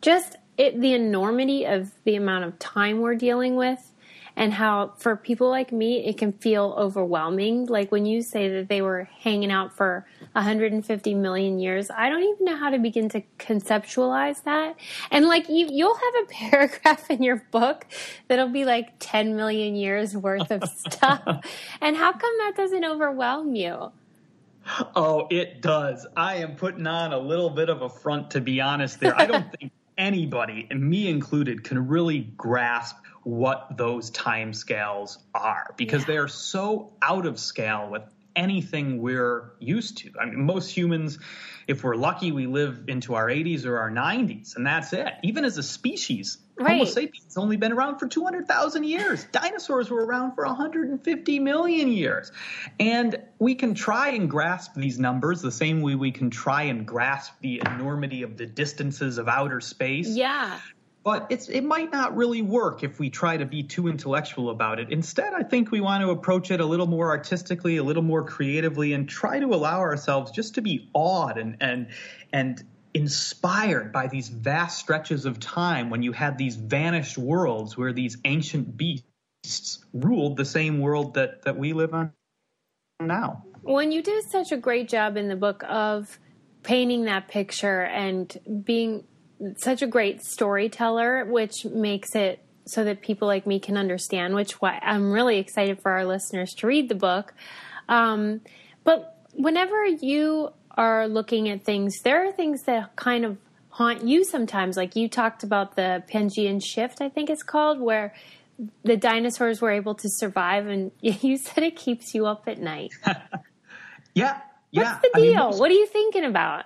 [SPEAKER 1] just it, the enormity of the amount of time we're dealing with and how for people like me it can feel overwhelming like when you say that they were hanging out for 150 million years i don't even know how to begin to conceptualize that and like you you'll have a paragraph in your book that'll be like 10 million years worth of stuff and how come that doesn't overwhelm you
[SPEAKER 3] Oh, it does. I am putting on a little bit of a front, to be honest. There, I don't think anybody, and me included, can really grasp what those time scales are because yeah. they are so out of scale with anything we're used to. I mean, most humans, if we're lucky, we live into our 80s or our 90s, and that's it. Even as a species, right. Homo sapiens only been around for 200,000 years. Dinosaurs were around for 150 million years. And we can try and grasp these numbers the same way we can try and grasp the enormity of the distances of outer space.
[SPEAKER 1] Yeah
[SPEAKER 3] but it's it might not really work if we try to be too intellectual about it. Instead, I think we want to approach it a little more artistically, a little more creatively, and try to allow ourselves just to be awed and and and inspired by these vast stretches of time when you had these vanished worlds where these ancient beasts ruled the same world that that we live on now.
[SPEAKER 1] When you do such a great job in the book of painting that picture and being such a great storyteller, which makes it so that people like me can understand. Which why I'm really excited for our listeners to read the book. Um, but whenever you are looking at things, there are things that kind of haunt you sometimes. Like you talked about the Pangea shift, I think it's called, where the dinosaurs were able to survive, and you said it keeps you up at night.
[SPEAKER 3] yeah. yeah.
[SPEAKER 1] What's the deal? I mean, most, what are you thinking about?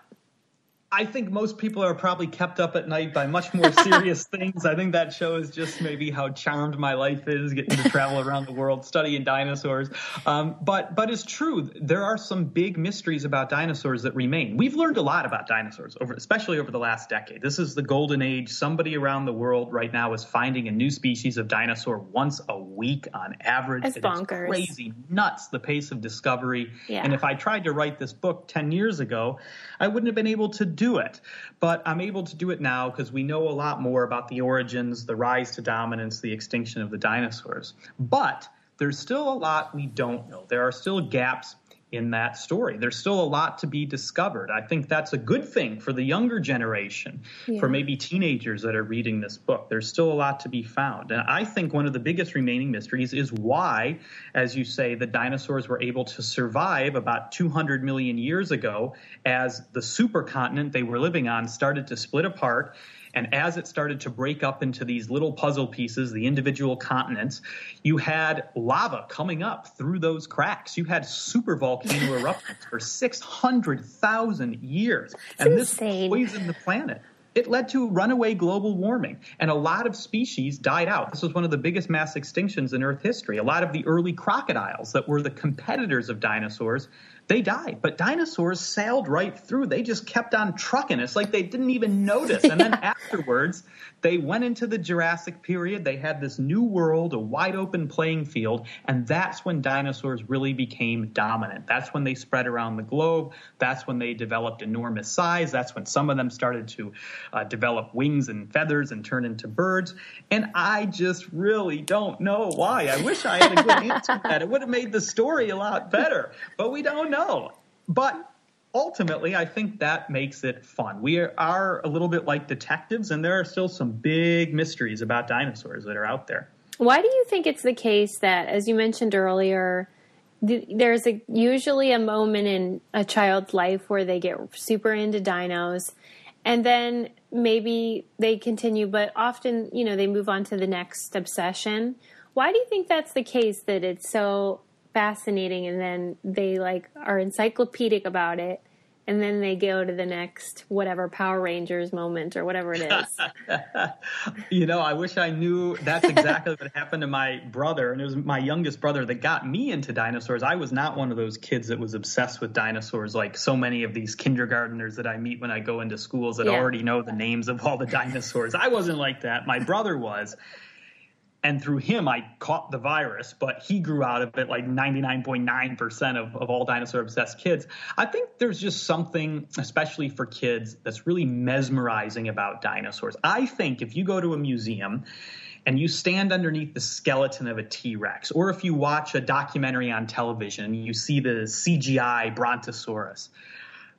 [SPEAKER 3] I think most people are probably kept up at night by much more serious things. I think that shows just maybe how charmed my life is, getting to travel around the world studying dinosaurs. Um, but but it's true. There are some big mysteries about dinosaurs that remain. We've learned a lot about dinosaurs, over, especially over the last decade. This is the golden age. Somebody around the world right now is finding a new species of dinosaur once a week on average.
[SPEAKER 1] It's bonkers.
[SPEAKER 3] crazy, nuts, the pace of discovery. Yeah. And if I tried to write this book 10 years ago, I wouldn't have been able to do it. But I'm able to do it now because we know a lot more about the origins, the rise to dominance, the extinction of the dinosaurs. But there's still a lot we don't know. There are still gaps in that story. There's still a lot to be discovered. I think that's a good thing for the younger generation, yeah. for maybe teenagers that are reading this book. There's still a lot to be found. And I think one of the biggest remaining mysteries is why, as you say, the dinosaurs were able to survive about 200 million years ago as the supercontinent they were living on started to split apart and as it started to break up into these little puzzle pieces, the individual continents, you had lava coming up through those cracks. You had super volcano eruptions for 600,000 years.
[SPEAKER 1] and insane.
[SPEAKER 3] this poisoned the planet it led to runaway global warming, and a lot of species died out. This was one of the biggest mass extinctions in Earth history. A lot of the early crocodiles that were the competitors of dinosaurs they died. But dinosaurs sailed right through. They just kept on trucking. It's like they didn't even notice. And then afterwards, they went into the Jurassic period. They had this new world, a wide open playing field. And that's when dinosaurs really became dominant. That's when they spread around the globe. That's when they developed enormous size. That's when some of them started to uh, develop wings and feathers and turn into birds. And I just really don't know why. I wish I had a good answer to that. It would have made the story a lot better. But we don't know. But ultimately, I think that makes it fun. We are a little bit like detectives, and there are still some big mysteries about dinosaurs that are out there.
[SPEAKER 1] Why do you think it's the case that, as you mentioned earlier, there's a, usually a moment in a child's life where they get super into dinos, and then maybe they continue, but often, you know, they move on to the next obsession. Why do you think that's the case that it's so fascinating and then they like are encyclopedic about it and then they go to the next whatever Power Rangers moment or whatever it is.
[SPEAKER 3] you know, I wish I knew that's exactly what happened to my brother, and it was my youngest brother that got me into dinosaurs. I was not one of those kids that was obsessed with dinosaurs like so many of these kindergarteners that I meet when I go into schools that yeah. already know the names of all the dinosaurs. I wasn't like that. My brother was and through him I caught the virus, but he grew out of it like 99.9% of, of all dinosaur obsessed kids. I think there's just something, especially for kids, that's really mesmerizing about dinosaurs. I think if you go to a museum and you stand underneath the skeleton of a T Rex, or if you watch a documentary on television you see the CGI Brontosaurus,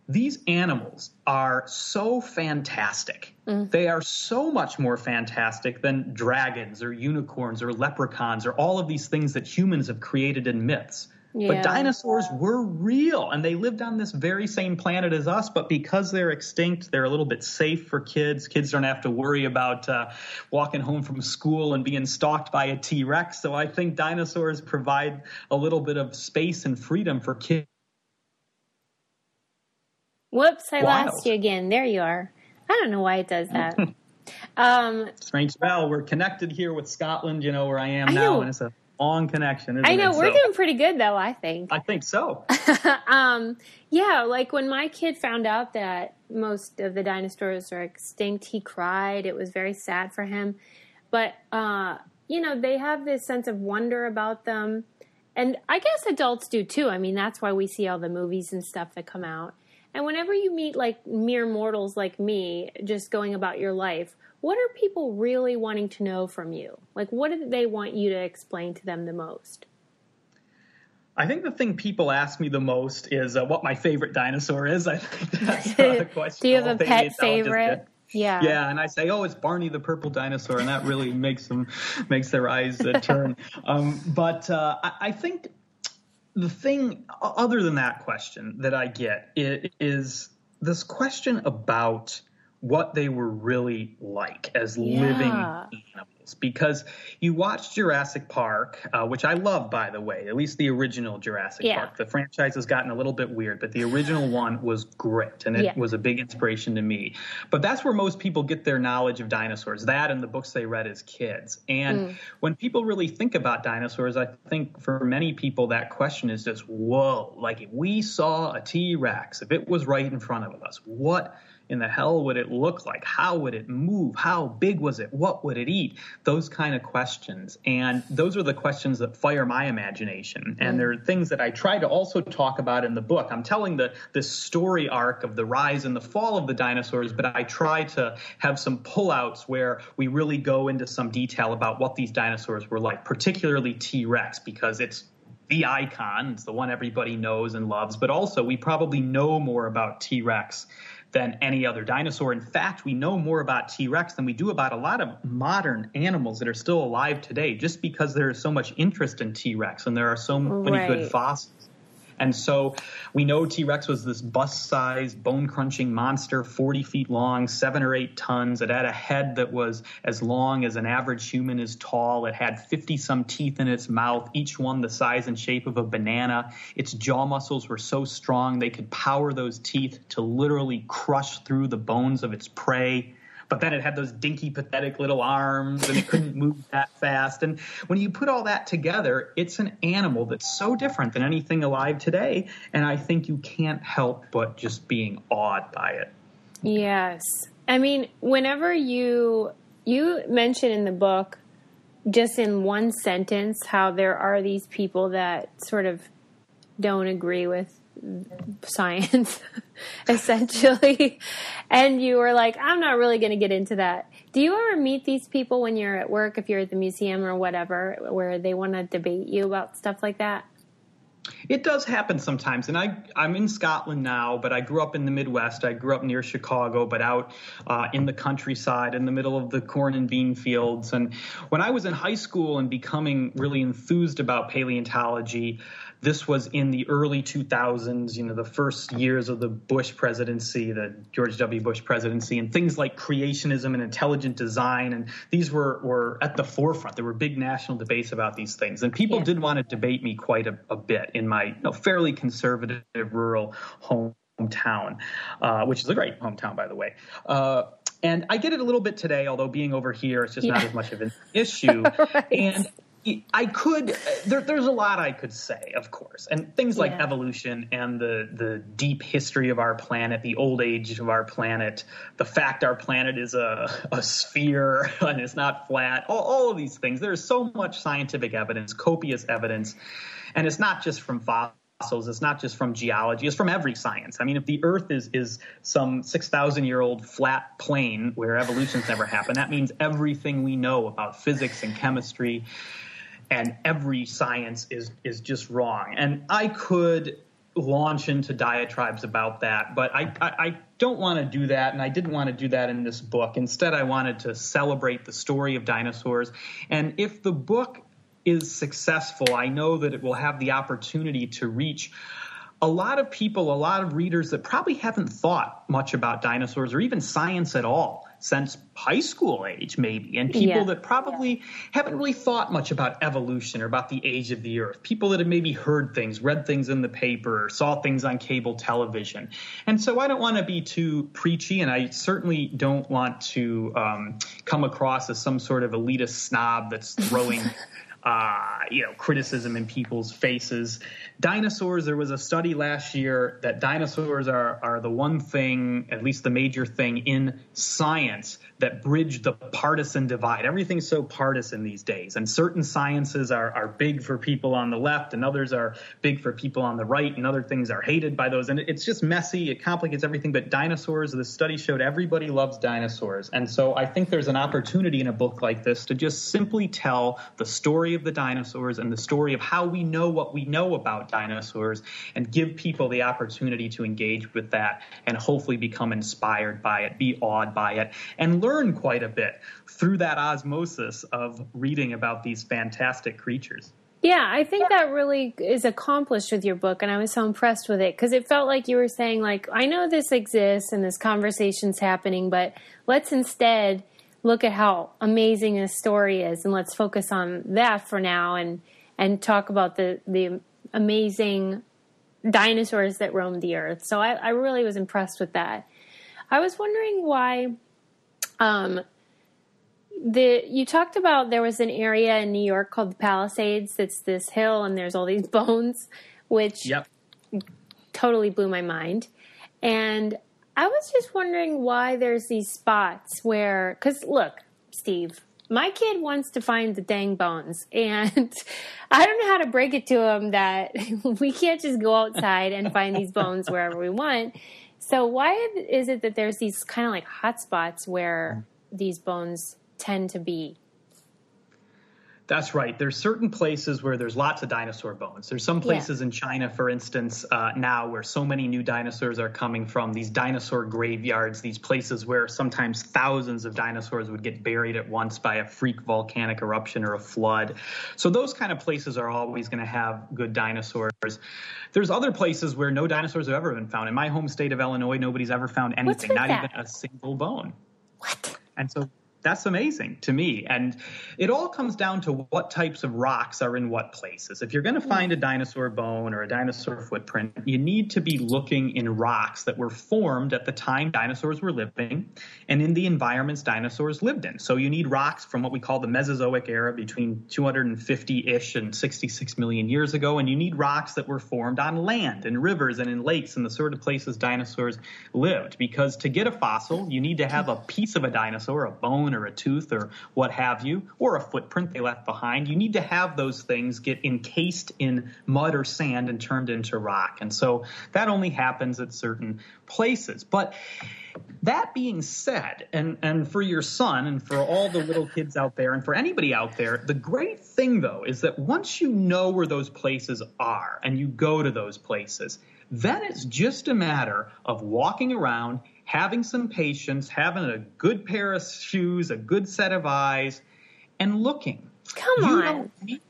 [SPEAKER 3] these animals are so fantastic. Mm. They are so much more fantastic than dragons or unicorns or leprechauns or all of these things that humans have created in myths. Yeah. But dinosaurs were real and they lived on this very same planet as us. But because they're extinct, they're a little bit safe for kids. Kids don't have to worry about uh, walking home from school and being stalked by a T Rex. So I think dinosaurs provide a little bit of space and freedom for kids
[SPEAKER 1] Whoops, I Wild. lost you again. There you are. I don't know why it does that.
[SPEAKER 3] um, Strange bell. We're connected here with Scotland, you know, where I am I now, know. and it's a long connection. I
[SPEAKER 1] know
[SPEAKER 3] it?
[SPEAKER 1] we're so, doing pretty good though. I think.
[SPEAKER 3] I think so.
[SPEAKER 1] um, yeah, like when my kid found out that most of the dinosaurs are extinct, he cried. It was very sad for him, but uh, you know they have this sense of wonder about them, and I guess adults do too. I mean, that's why we see all the movies and stuff that come out. And whenever you meet like mere mortals like me, just going about your life, what are people really wanting to know from you? Like, what do they want you to explain to them the most?
[SPEAKER 3] I think the thing people ask me the most is uh, what my favorite dinosaur is. I think that's uh, the question.
[SPEAKER 1] do you have a pet favorite? Yeah.
[SPEAKER 3] Yeah, and I say, oh, it's Barney the purple dinosaur, and that really makes them makes their eyes uh, turn. Um, but uh, I, I, think the thing other than that question that I get is this question about what they were really like as yeah. living animals because you watched Jurassic Park, uh, which I love, by the way, at least the original Jurassic yeah. Park. The franchise has gotten a little bit weird, but the original one was great, and it yeah. was a big inspiration to me. But that's where most people get their knowledge of dinosaurs, that and the books they read as kids. And mm. when people really think about dinosaurs, I think for many people that question is just, whoa, like if we saw a T Rex, if it was right in front of us, what in the hell would it look like? How would it move? How big was it? What would it eat? Those kind of questions. And those are the questions that fire my imagination. And there are things that I try to also talk about in the book. I'm telling the this story arc of the rise and the fall of the dinosaurs, but I try to have some pullouts where we really go into some detail about what these dinosaurs were like, particularly T-Rex, because it's the icon. It's the one everybody knows and loves. But also, we probably know more about T Rex than any other dinosaur. In fact, we know more about T Rex than we do about a lot of modern animals that are still alive today, just because there is so much interest in T Rex and there are so many
[SPEAKER 1] Right.
[SPEAKER 3] good fossils. And so we know T Rex was this bust sized, bone crunching monster, 40 feet long, seven or eight tons. It had a head that was as long as an average human is tall. It had 50 some teeth in its mouth, each one the size and shape of a banana. Its jaw muscles were so strong they could power those teeth to literally crush through the bones of its prey. But then it had those dinky, pathetic little arms, and it couldn't move that fast. And when you put all that together, it's an animal that's so different than anything alive today. And I think you can't help but just being awed by it.
[SPEAKER 1] Yes. I mean, whenever you you mention in the book just in one sentence how there are these people that sort of don't agree with science essentially and you were like I'm not really going to get into that. Do you ever meet these people when you're at work if you're at the museum or whatever where they want to debate you about stuff like that?
[SPEAKER 3] It does happen sometimes, and I I'm in Scotland now, but I grew up in the Midwest. I grew up near Chicago, but out uh, in the countryside, in the middle of the corn and bean fields. And when I was in high school and becoming really enthused about paleontology, this was in the early 2000s. You know, the first years of the Bush presidency, the George W. Bush presidency, and things like creationism and intelligent design, and these were were at the forefront. There were big national debates about these things, and people
[SPEAKER 1] Yeah.
[SPEAKER 3] did want to debate me quite a, a bit in my you know, fairly conservative rural hometown, uh, which is a great hometown, by the way. Uh, and I get it a little bit today, although being over here, it's just not as much of an issue.
[SPEAKER 1] Right.
[SPEAKER 3] And I could, uh, there, there's a lot I could say, of course, and things like
[SPEAKER 1] Yeah.
[SPEAKER 3] evolution and the the deep history of our planet, the old age of our planet, the fact our planet is a, a sphere and it's not flat, all, all of these things. There's so much scientific evidence, copious evidence, and it's not just from fossils. It's not just from geology. It's from every science. I mean, if the Earth is is some six thousand year old flat plane where evolution's never happened, that means everything we know about physics and chemistry and every science is is just wrong. And I could launch into diatribes about that, but I, I, I don't want to do that, and I didn't want to do that in this book. Instead, I wanted to celebrate the story of dinosaurs. And if the book is successful, I know that it will have the opportunity to reach a lot of people, a lot of readers that probably haven't thought much about dinosaurs or even science at all since high school age, maybe, and people
[SPEAKER 1] Yeah.
[SPEAKER 3] that probably haven't really thought much about evolution or about the age of the earth. People that have maybe heard things, read things in the paper, or saw things on cable television. And so I don't want to be too preachy, and I certainly don't want to um, come across as some sort of elitist snob that's throwing. Uh, you know, criticism in people's faces. Dinosaurs, there was a study last year that dinosaurs are, are the one thing, at least the major thing in science that bridge the partisan divide. Everything's so partisan these days, and certain sciences are, are big for people on the left, and others are big for people on the right, and other things are hated by those. And it's just messy, it complicates everything. But dinosaurs, the study showed everybody loves dinosaurs. And so I think there's an opportunity in a book like this to just simply tell the story of the dinosaurs and the story of how we know what we know about dinosaurs and give people the opportunity to engage with that and hopefully become inspired by it, be awed by it, and learn quite a bit through that osmosis of reading about these fantastic creatures.
[SPEAKER 1] Yeah, I think that really is accomplished with your book, and I was so impressed with it because it felt like you were saying, like, I know this exists and this conversation's happening, but let's instead look at how amazing this story is, and let's focus on that for now, and and talk about the the amazing dinosaurs that roamed the earth. So I, I really was impressed with that. I was wondering why. Um, the you talked about there was an area in New York called the Palisades. That's this hill, and there's all these bones, which
[SPEAKER 3] Yep.
[SPEAKER 1] totally blew my mind. And I was just wondering why there's these spots where, because look, Steve, my kid wants to find the dang bones, and I don't know how to break it to him that we can't just go outside and find these bones wherever we want. So why is it that there's these kind of like hot spots where these bones tend to be?
[SPEAKER 3] That's right. There's certain places where there's lots of dinosaur bones. There's some places yeah. in China, for instance, uh, now where so many new dinosaurs are coming from. These dinosaur graveyards, these places where sometimes thousands of dinosaurs would get buried at once by a freak volcanic eruption or a flood. So those kind of places are always going to have good dinosaurs. There's other places where no dinosaurs have ever been found. In my home state of Illinois, nobody's ever found anything, not
[SPEAKER 1] that?
[SPEAKER 3] even a single bone.
[SPEAKER 1] What?
[SPEAKER 3] And so that's amazing to me. And it all comes down to what types of rocks are in what places. If you're going to mm-hmm. find a dinosaur bone or a dinosaur footprint, you need to be looking in rocks that were formed at the time dinosaurs were living and in the environments dinosaurs lived in. So you need rocks from what we call the Mesozoic era between 250 ish and 66 million years ago. And you need rocks that were formed on land and rivers and in lakes and the sort of places dinosaurs lived. Because to get a fossil, you need to have a piece of a dinosaur, a bone or a tooth or what have you, or a footprint they left behind. You need to have those things get encased in mud or sand and turned into rock. And so that only happens at certain places. But that being said, and, and for your son and for all the little kids out there and for anybody out there, the great thing though is that once you know where those places are and you go to those places, then it's just a matter of walking around having some patience, having a good pair of shoes, a good set of eyes, and looking.
[SPEAKER 1] Come
[SPEAKER 3] you
[SPEAKER 1] on.
[SPEAKER 3] Don't need,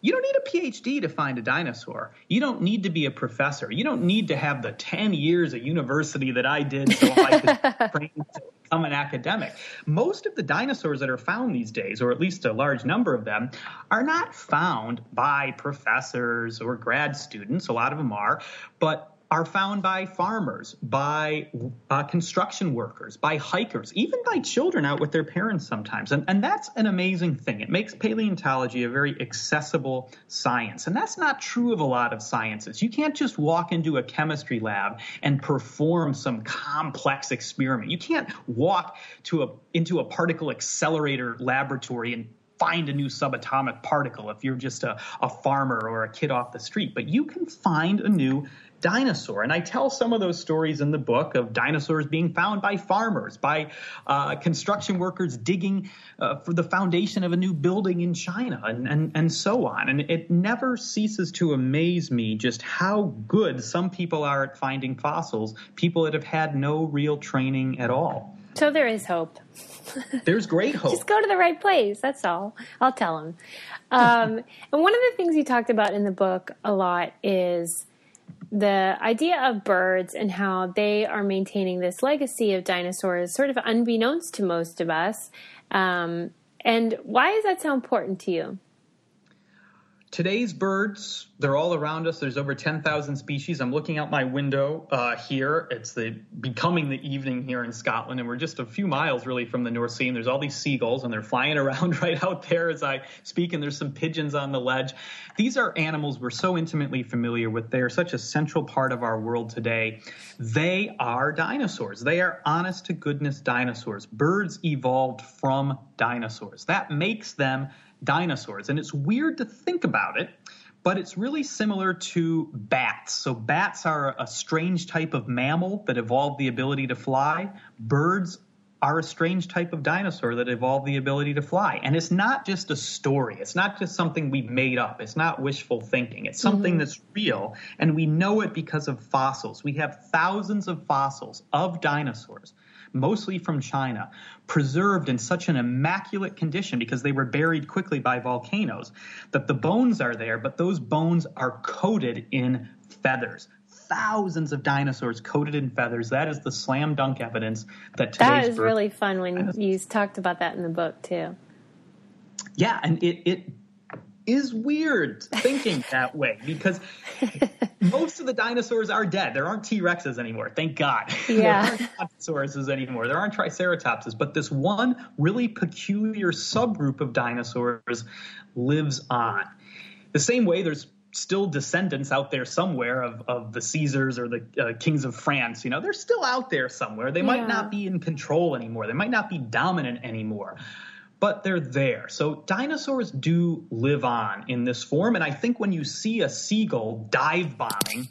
[SPEAKER 3] you don't need a PhD to find a dinosaur. You don't need to be a professor. You don't need to have the 10 years at university that I did so I could train to become an academic. Most of the dinosaurs that are found these days, or at least a large number of them, are not found by professors or grad students. A lot of them are, but are found by farmers, by uh, construction workers, by hikers, even by children out with their parents sometimes. And, and that's an amazing thing. It makes paleontology a very accessible science. And that's not true of a lot of sciences. You can't just walk into a chemistry lab and perform some complex experiment. You can't walk to a, into a particle accelerator laboratory and find a new subatomic particle if you're just a, a farmer or a kid off the street. But you can find a new dinosaur. And I tell some of those stories in the book of dinosaurs being found by farmers, by uh, construction workers digging uh, for the foundation of a new building in China, and, and, and so on. And it never ceases to amaze me just how good some people are at finding fossils, people that have had no real training at all.
[SPEAKER 1] So there is hope.
[SPEAKER 3] There's great hope.
[SPEAKER 1] Just go to the right place. That's all. I'll tell them. Um, and one of the things you talked about in the book a lot is the idea of birds and how they are maintaining this legacy of dinosaurs, sort of unbeknownst to most of us. Um, and why is that so important to you?
[SPEAKER 3] Today's birds, they're all around us. There's over 10,000 species. I'm looking out my window uh, here. It's the becoming the evening here in Scotland, and we're just a few miles really from the North Sea. And there's all these seagulls, and they're flying around right out there as I speak. And there's some pigeons on the ledge. These are animals we're so intimately familiar with. They are such a central part of our world today. They are dinosaurs. They are honest to goodness dinosaurs. Birds evolved from dinosaurs. That makes them dinosaurs. And it's weird to think about it, but it's really similar to bats. So, bats are a strange type of mammal that evolved the ability to fly. Birds are a strange type of dinosaur that evolved the ability to fly. And it's not just a story. It's not just something we made up. It's not wishful thinking. It's something mm-hmm. that's real. And we know it because of fossils. We have thousands of fossils of dinosaurs mostly from China, preserved in such an immaculate condition because they were buried quickly by volcanoes that the bones are there, but those bones are coated in feathers. Thousands of dinosaurs coated in feathers. That is the slam dunk evidence that
[SPEAKER 1] today's—that is really fun when you talked about that in the book too.
[SPEAKER 3] Yeah, and it, it is weird thinking that way because most of the dinosaurs are dead. There aren't T Rexes anymore, thank God.
[SPEAKER 1] Yeah.
[SPEAKER 3] there aren't Brontosauruses anymore. There aren't Triceratopses. But this one really peculiar subgroup of dinosaurs lives on. The same way there's still descendants out there somewhere of, of the Caesars or the uh, kings of France. You know, they're still out there somewhere. They might not be in control anymore. They might not be dominant anymore but they're there. So dinosaurs do live on in this form. And I think when you see a seagull dive bombing,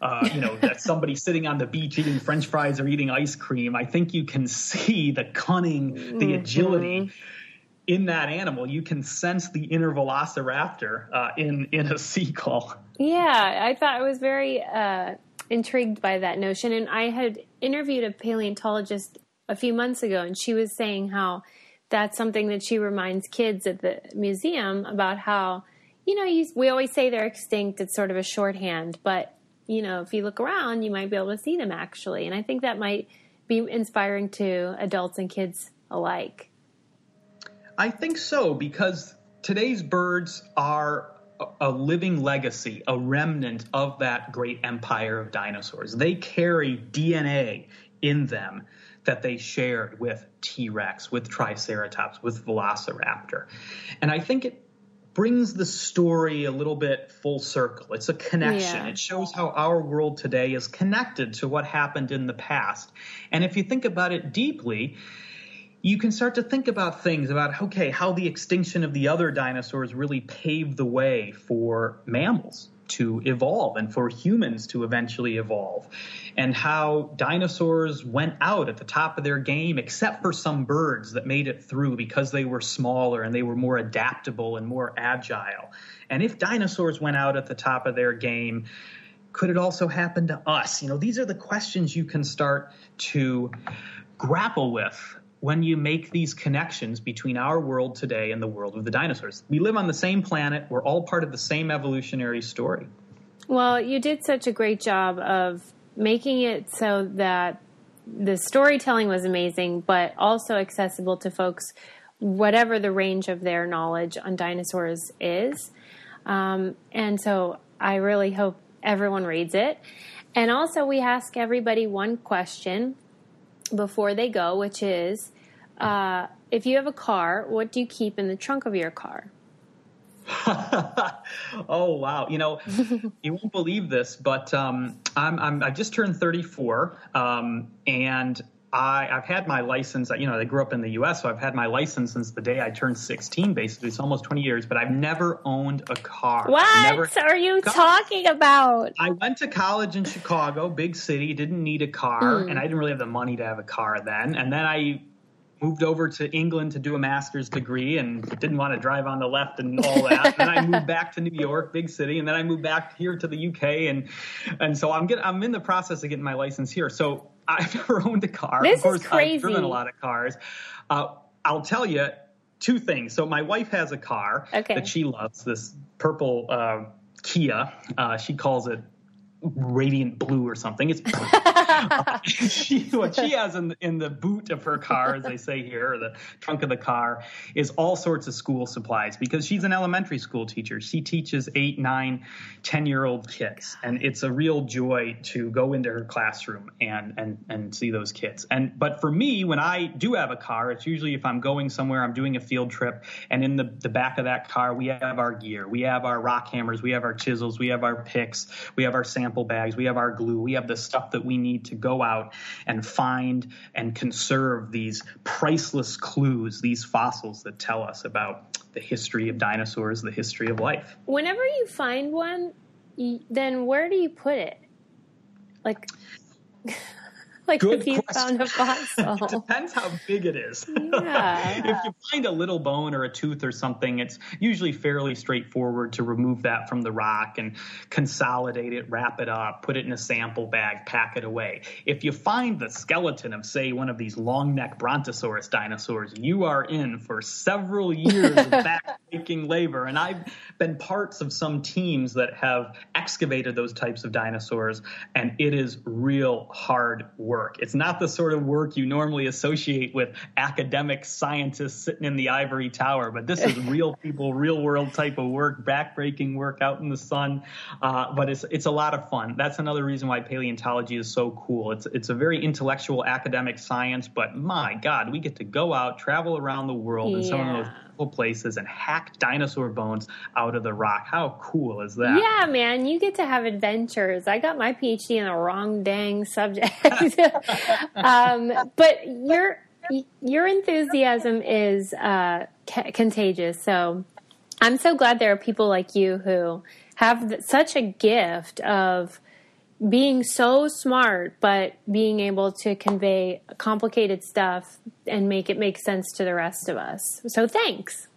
[SPEAKER 3] uh, you know, that somebody sitting on the beach eating French fries or eating ice cream, I think you can see the cunning, the mm-hmm. agility. in that animal, you can sense the inner velociraptor uh, in in a seagull.
[SPEAKER 1] Yeah, I thought I was very uh, intrigued by that notion, and I had interviewed a paleontologist a few months ago, and she was saying how that's something that she reminds kids at the museum about how you know you, we always say they're extinct. It's sort of a shorthand, but you know if you look around, you might be able to see them actually, and I think that might be inspiring to adults and kids alike.
[SPEAKER 3] I think so because today's birds are a living legacy, a remnant of that great empire of dinosaurs. They carry DNA in them that they shared with T Rex, with Triceratops, with Velociraptor. And I think it brings the story a little bit full circle. It's a connection. Yeah. It shows how our world today is connected to what happened in the past. And if you think about it deeply, you can start to think about things about okay how the extinction of the other dinosaurs really paved the way for mammals to evolve and for humans to eventually evolve. And how dinosaurs went out at the top of their game except for some birds that made it through because they were smaller and they were more adaptable and more agile. And if dinosaurs went out at the top of their game could it also happen to us? You know these are the questions you can start to grapple with when you make these connections between our world today and the world of the dinosaurs. We live on the same planet, we're all part of the same evolutionary story.
[SPEAKER 1] Well, you did such a great job of making it so that the storytelling was amazing, but also accessible to folks, whatever the range of their knowledge on dinosaurs is. Um, and so I really hope everyone reads it. And also, we ask everybody one question before they go, which is uh, if you have a car, what do you keep in the trunk of your car?
[SPEAKER 3] oh wow! You know, you won't believe this, but um, I'm, I'm I just turned 34, um, and I, have had my license. You know, I grew up in the U.S., so I've had my license since the day I turned 16. Basically, it's almost 20 years. But I've never owned a car.
[SPEAKER 1] What are you talking about?
[SPEAKER 3] I went to college in Chicago, big city. Didn't need a car, mm. and I didn't really have the money to have a car then. And then I moved over to England to do a master's degree and didn't want to drive on the left and all that. and then I moved back to New York, big city, and then I moved back here to the UK and and so I'm getting I'm in the process of getting my license here. So I've never owned a car.
[SPEAKER 1] This
[SPEAKER 3] of course,
[SPEAKER 1] is crazy.
[SPEAKER 3] I've driven a lot of cars. Uh, I'll tell you two things. So my wife has a car
[SPEAKER 1] okay.
[SPEAKER 3] that she loves, this purple uh, Kia. Uh, she calls it radiant blue or something. It's she, what she has in, in the boot of her car, as they say here, or the trunk of the car, is all sorts of school supplies because she's an elementary school teacher. She teaches eight, nine, ten year old kids, and it's a real joy to go into her classroom and and and see those kids. And but for me, when I do have a car, it's usually if I'm going somewhere, I'm doing a field trip, and in the the back of that car, we have our gear, we have our rock hammers, we have our chisels, we have our picks, we have our sample bags, we have our glue, we have the stuff that we need to go out and find and conserve these priceless clues, these fossils that tell us about the history of dinosaurs, the history of life.
[SPEAKER 1] Whenever you find one, then where do you put it? Like, like
[SPEAKER 3] Good
[SPEAKER 1] if you
[SPEAKER 3] question.
[SPEAKER 1] found a fossil.
[SPEAKER 3] it depends how big it is.
[SPEAKER 1] Yeah.
[SPEAKER 3] if you find a little bone or a tooth or something, it's usually fairly straightforward to remove that from the rock and consolidate it, wrap it up, put it in a sample bag, pack it away. If you find the skeleton of, say, one of these long neck brontosaurus dinosaurs, you are in for several years of backbreaking labor. And I've been parts of some teams that have excavated those types of dinosaurs, and it is real hard work work. It's not the sort of work you normally associate with academic scientists sitting in the ivory tower, but this is real people, real world type of work, backbreaking work out in the sun. Uh, but it's it's a lot of fun. That's another reason why paleontology is so cool. It's it's a very intellectual academic science, but my God, we get to go out, travel around the world yeah. in some of those places and hack dinosaur bones out of the rock. How cool is that?
[SPEAKER 1] Yeah, man, you get to have adventures. I got my PhD in the wrong dang subject. um, but your your enthusiasm is uh, contagious. So I'm so glad there are people like you who have such a gift of being so smart, but being able to convey complicated stuff and make it make sense to the rest of us. So thanks.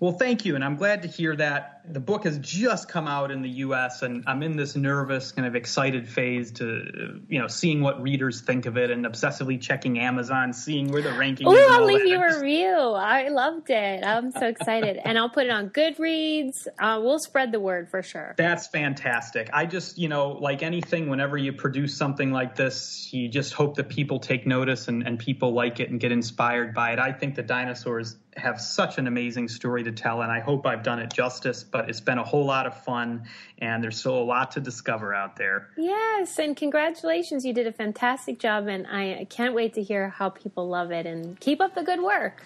[SPEAKER 3] Well, thank you, and I'm glad to hear that. The book has just come out in the U.S., and I'm in this nervous, kind of excited phase to, you know, seeing what readers think of it, and obsessively checking Amazon, seeing where the ranking.
[SPEAKER 1] Oh,
[SPEAKER 3] is
[SPEAKER 1] I'll leave
[SPEAKER 3] that.
[SPEAKER 1] you a review. I loved it. I'm so excited, and I'll put it on Goodreads. Uh, we'll spread the word for sure.
[SPEAKER 3] That's fantastic. I just, you know, like anything, whenever you produce something like this, you just hope that people take notice and, and people like it and get inspired by it. I think the dinosaurs have such an amazing story to tell, and I hope I've done it justice, but it's been a whole lot of fun, and there's still a lot to discover out there.
[SPEAKER 1] Yes, and congratulations. You did a fantastic job, and I can't wait to hear how people love it. And keep up the good work.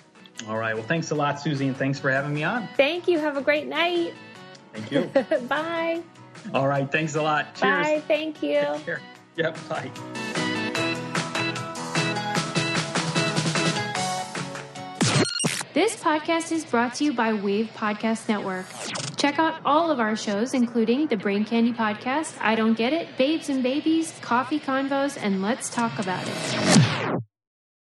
[SPEAKER 3] All right. Well, thanks a lot, Susie, and thanks for having me on.
[SPEAKER 1] Thank you. Have a great night.
[SPEAKER 3] Thank you.
[SPEAKER 1] Bye.
[SPEAKER 3] All right. Thanks a lot. Cheers.
[SPEAKER 1] Bye. Thank you.
[SPEAKER 3] Take care. Yep. Bye.
[SPEAKER 1] This podcast is brought to you by Wave Podcast Network. Check out all of our shows, including the Brain Candy Podcast, I Don't Get It, Babes and Babies, Coffee Convos, and Let's Talk About It.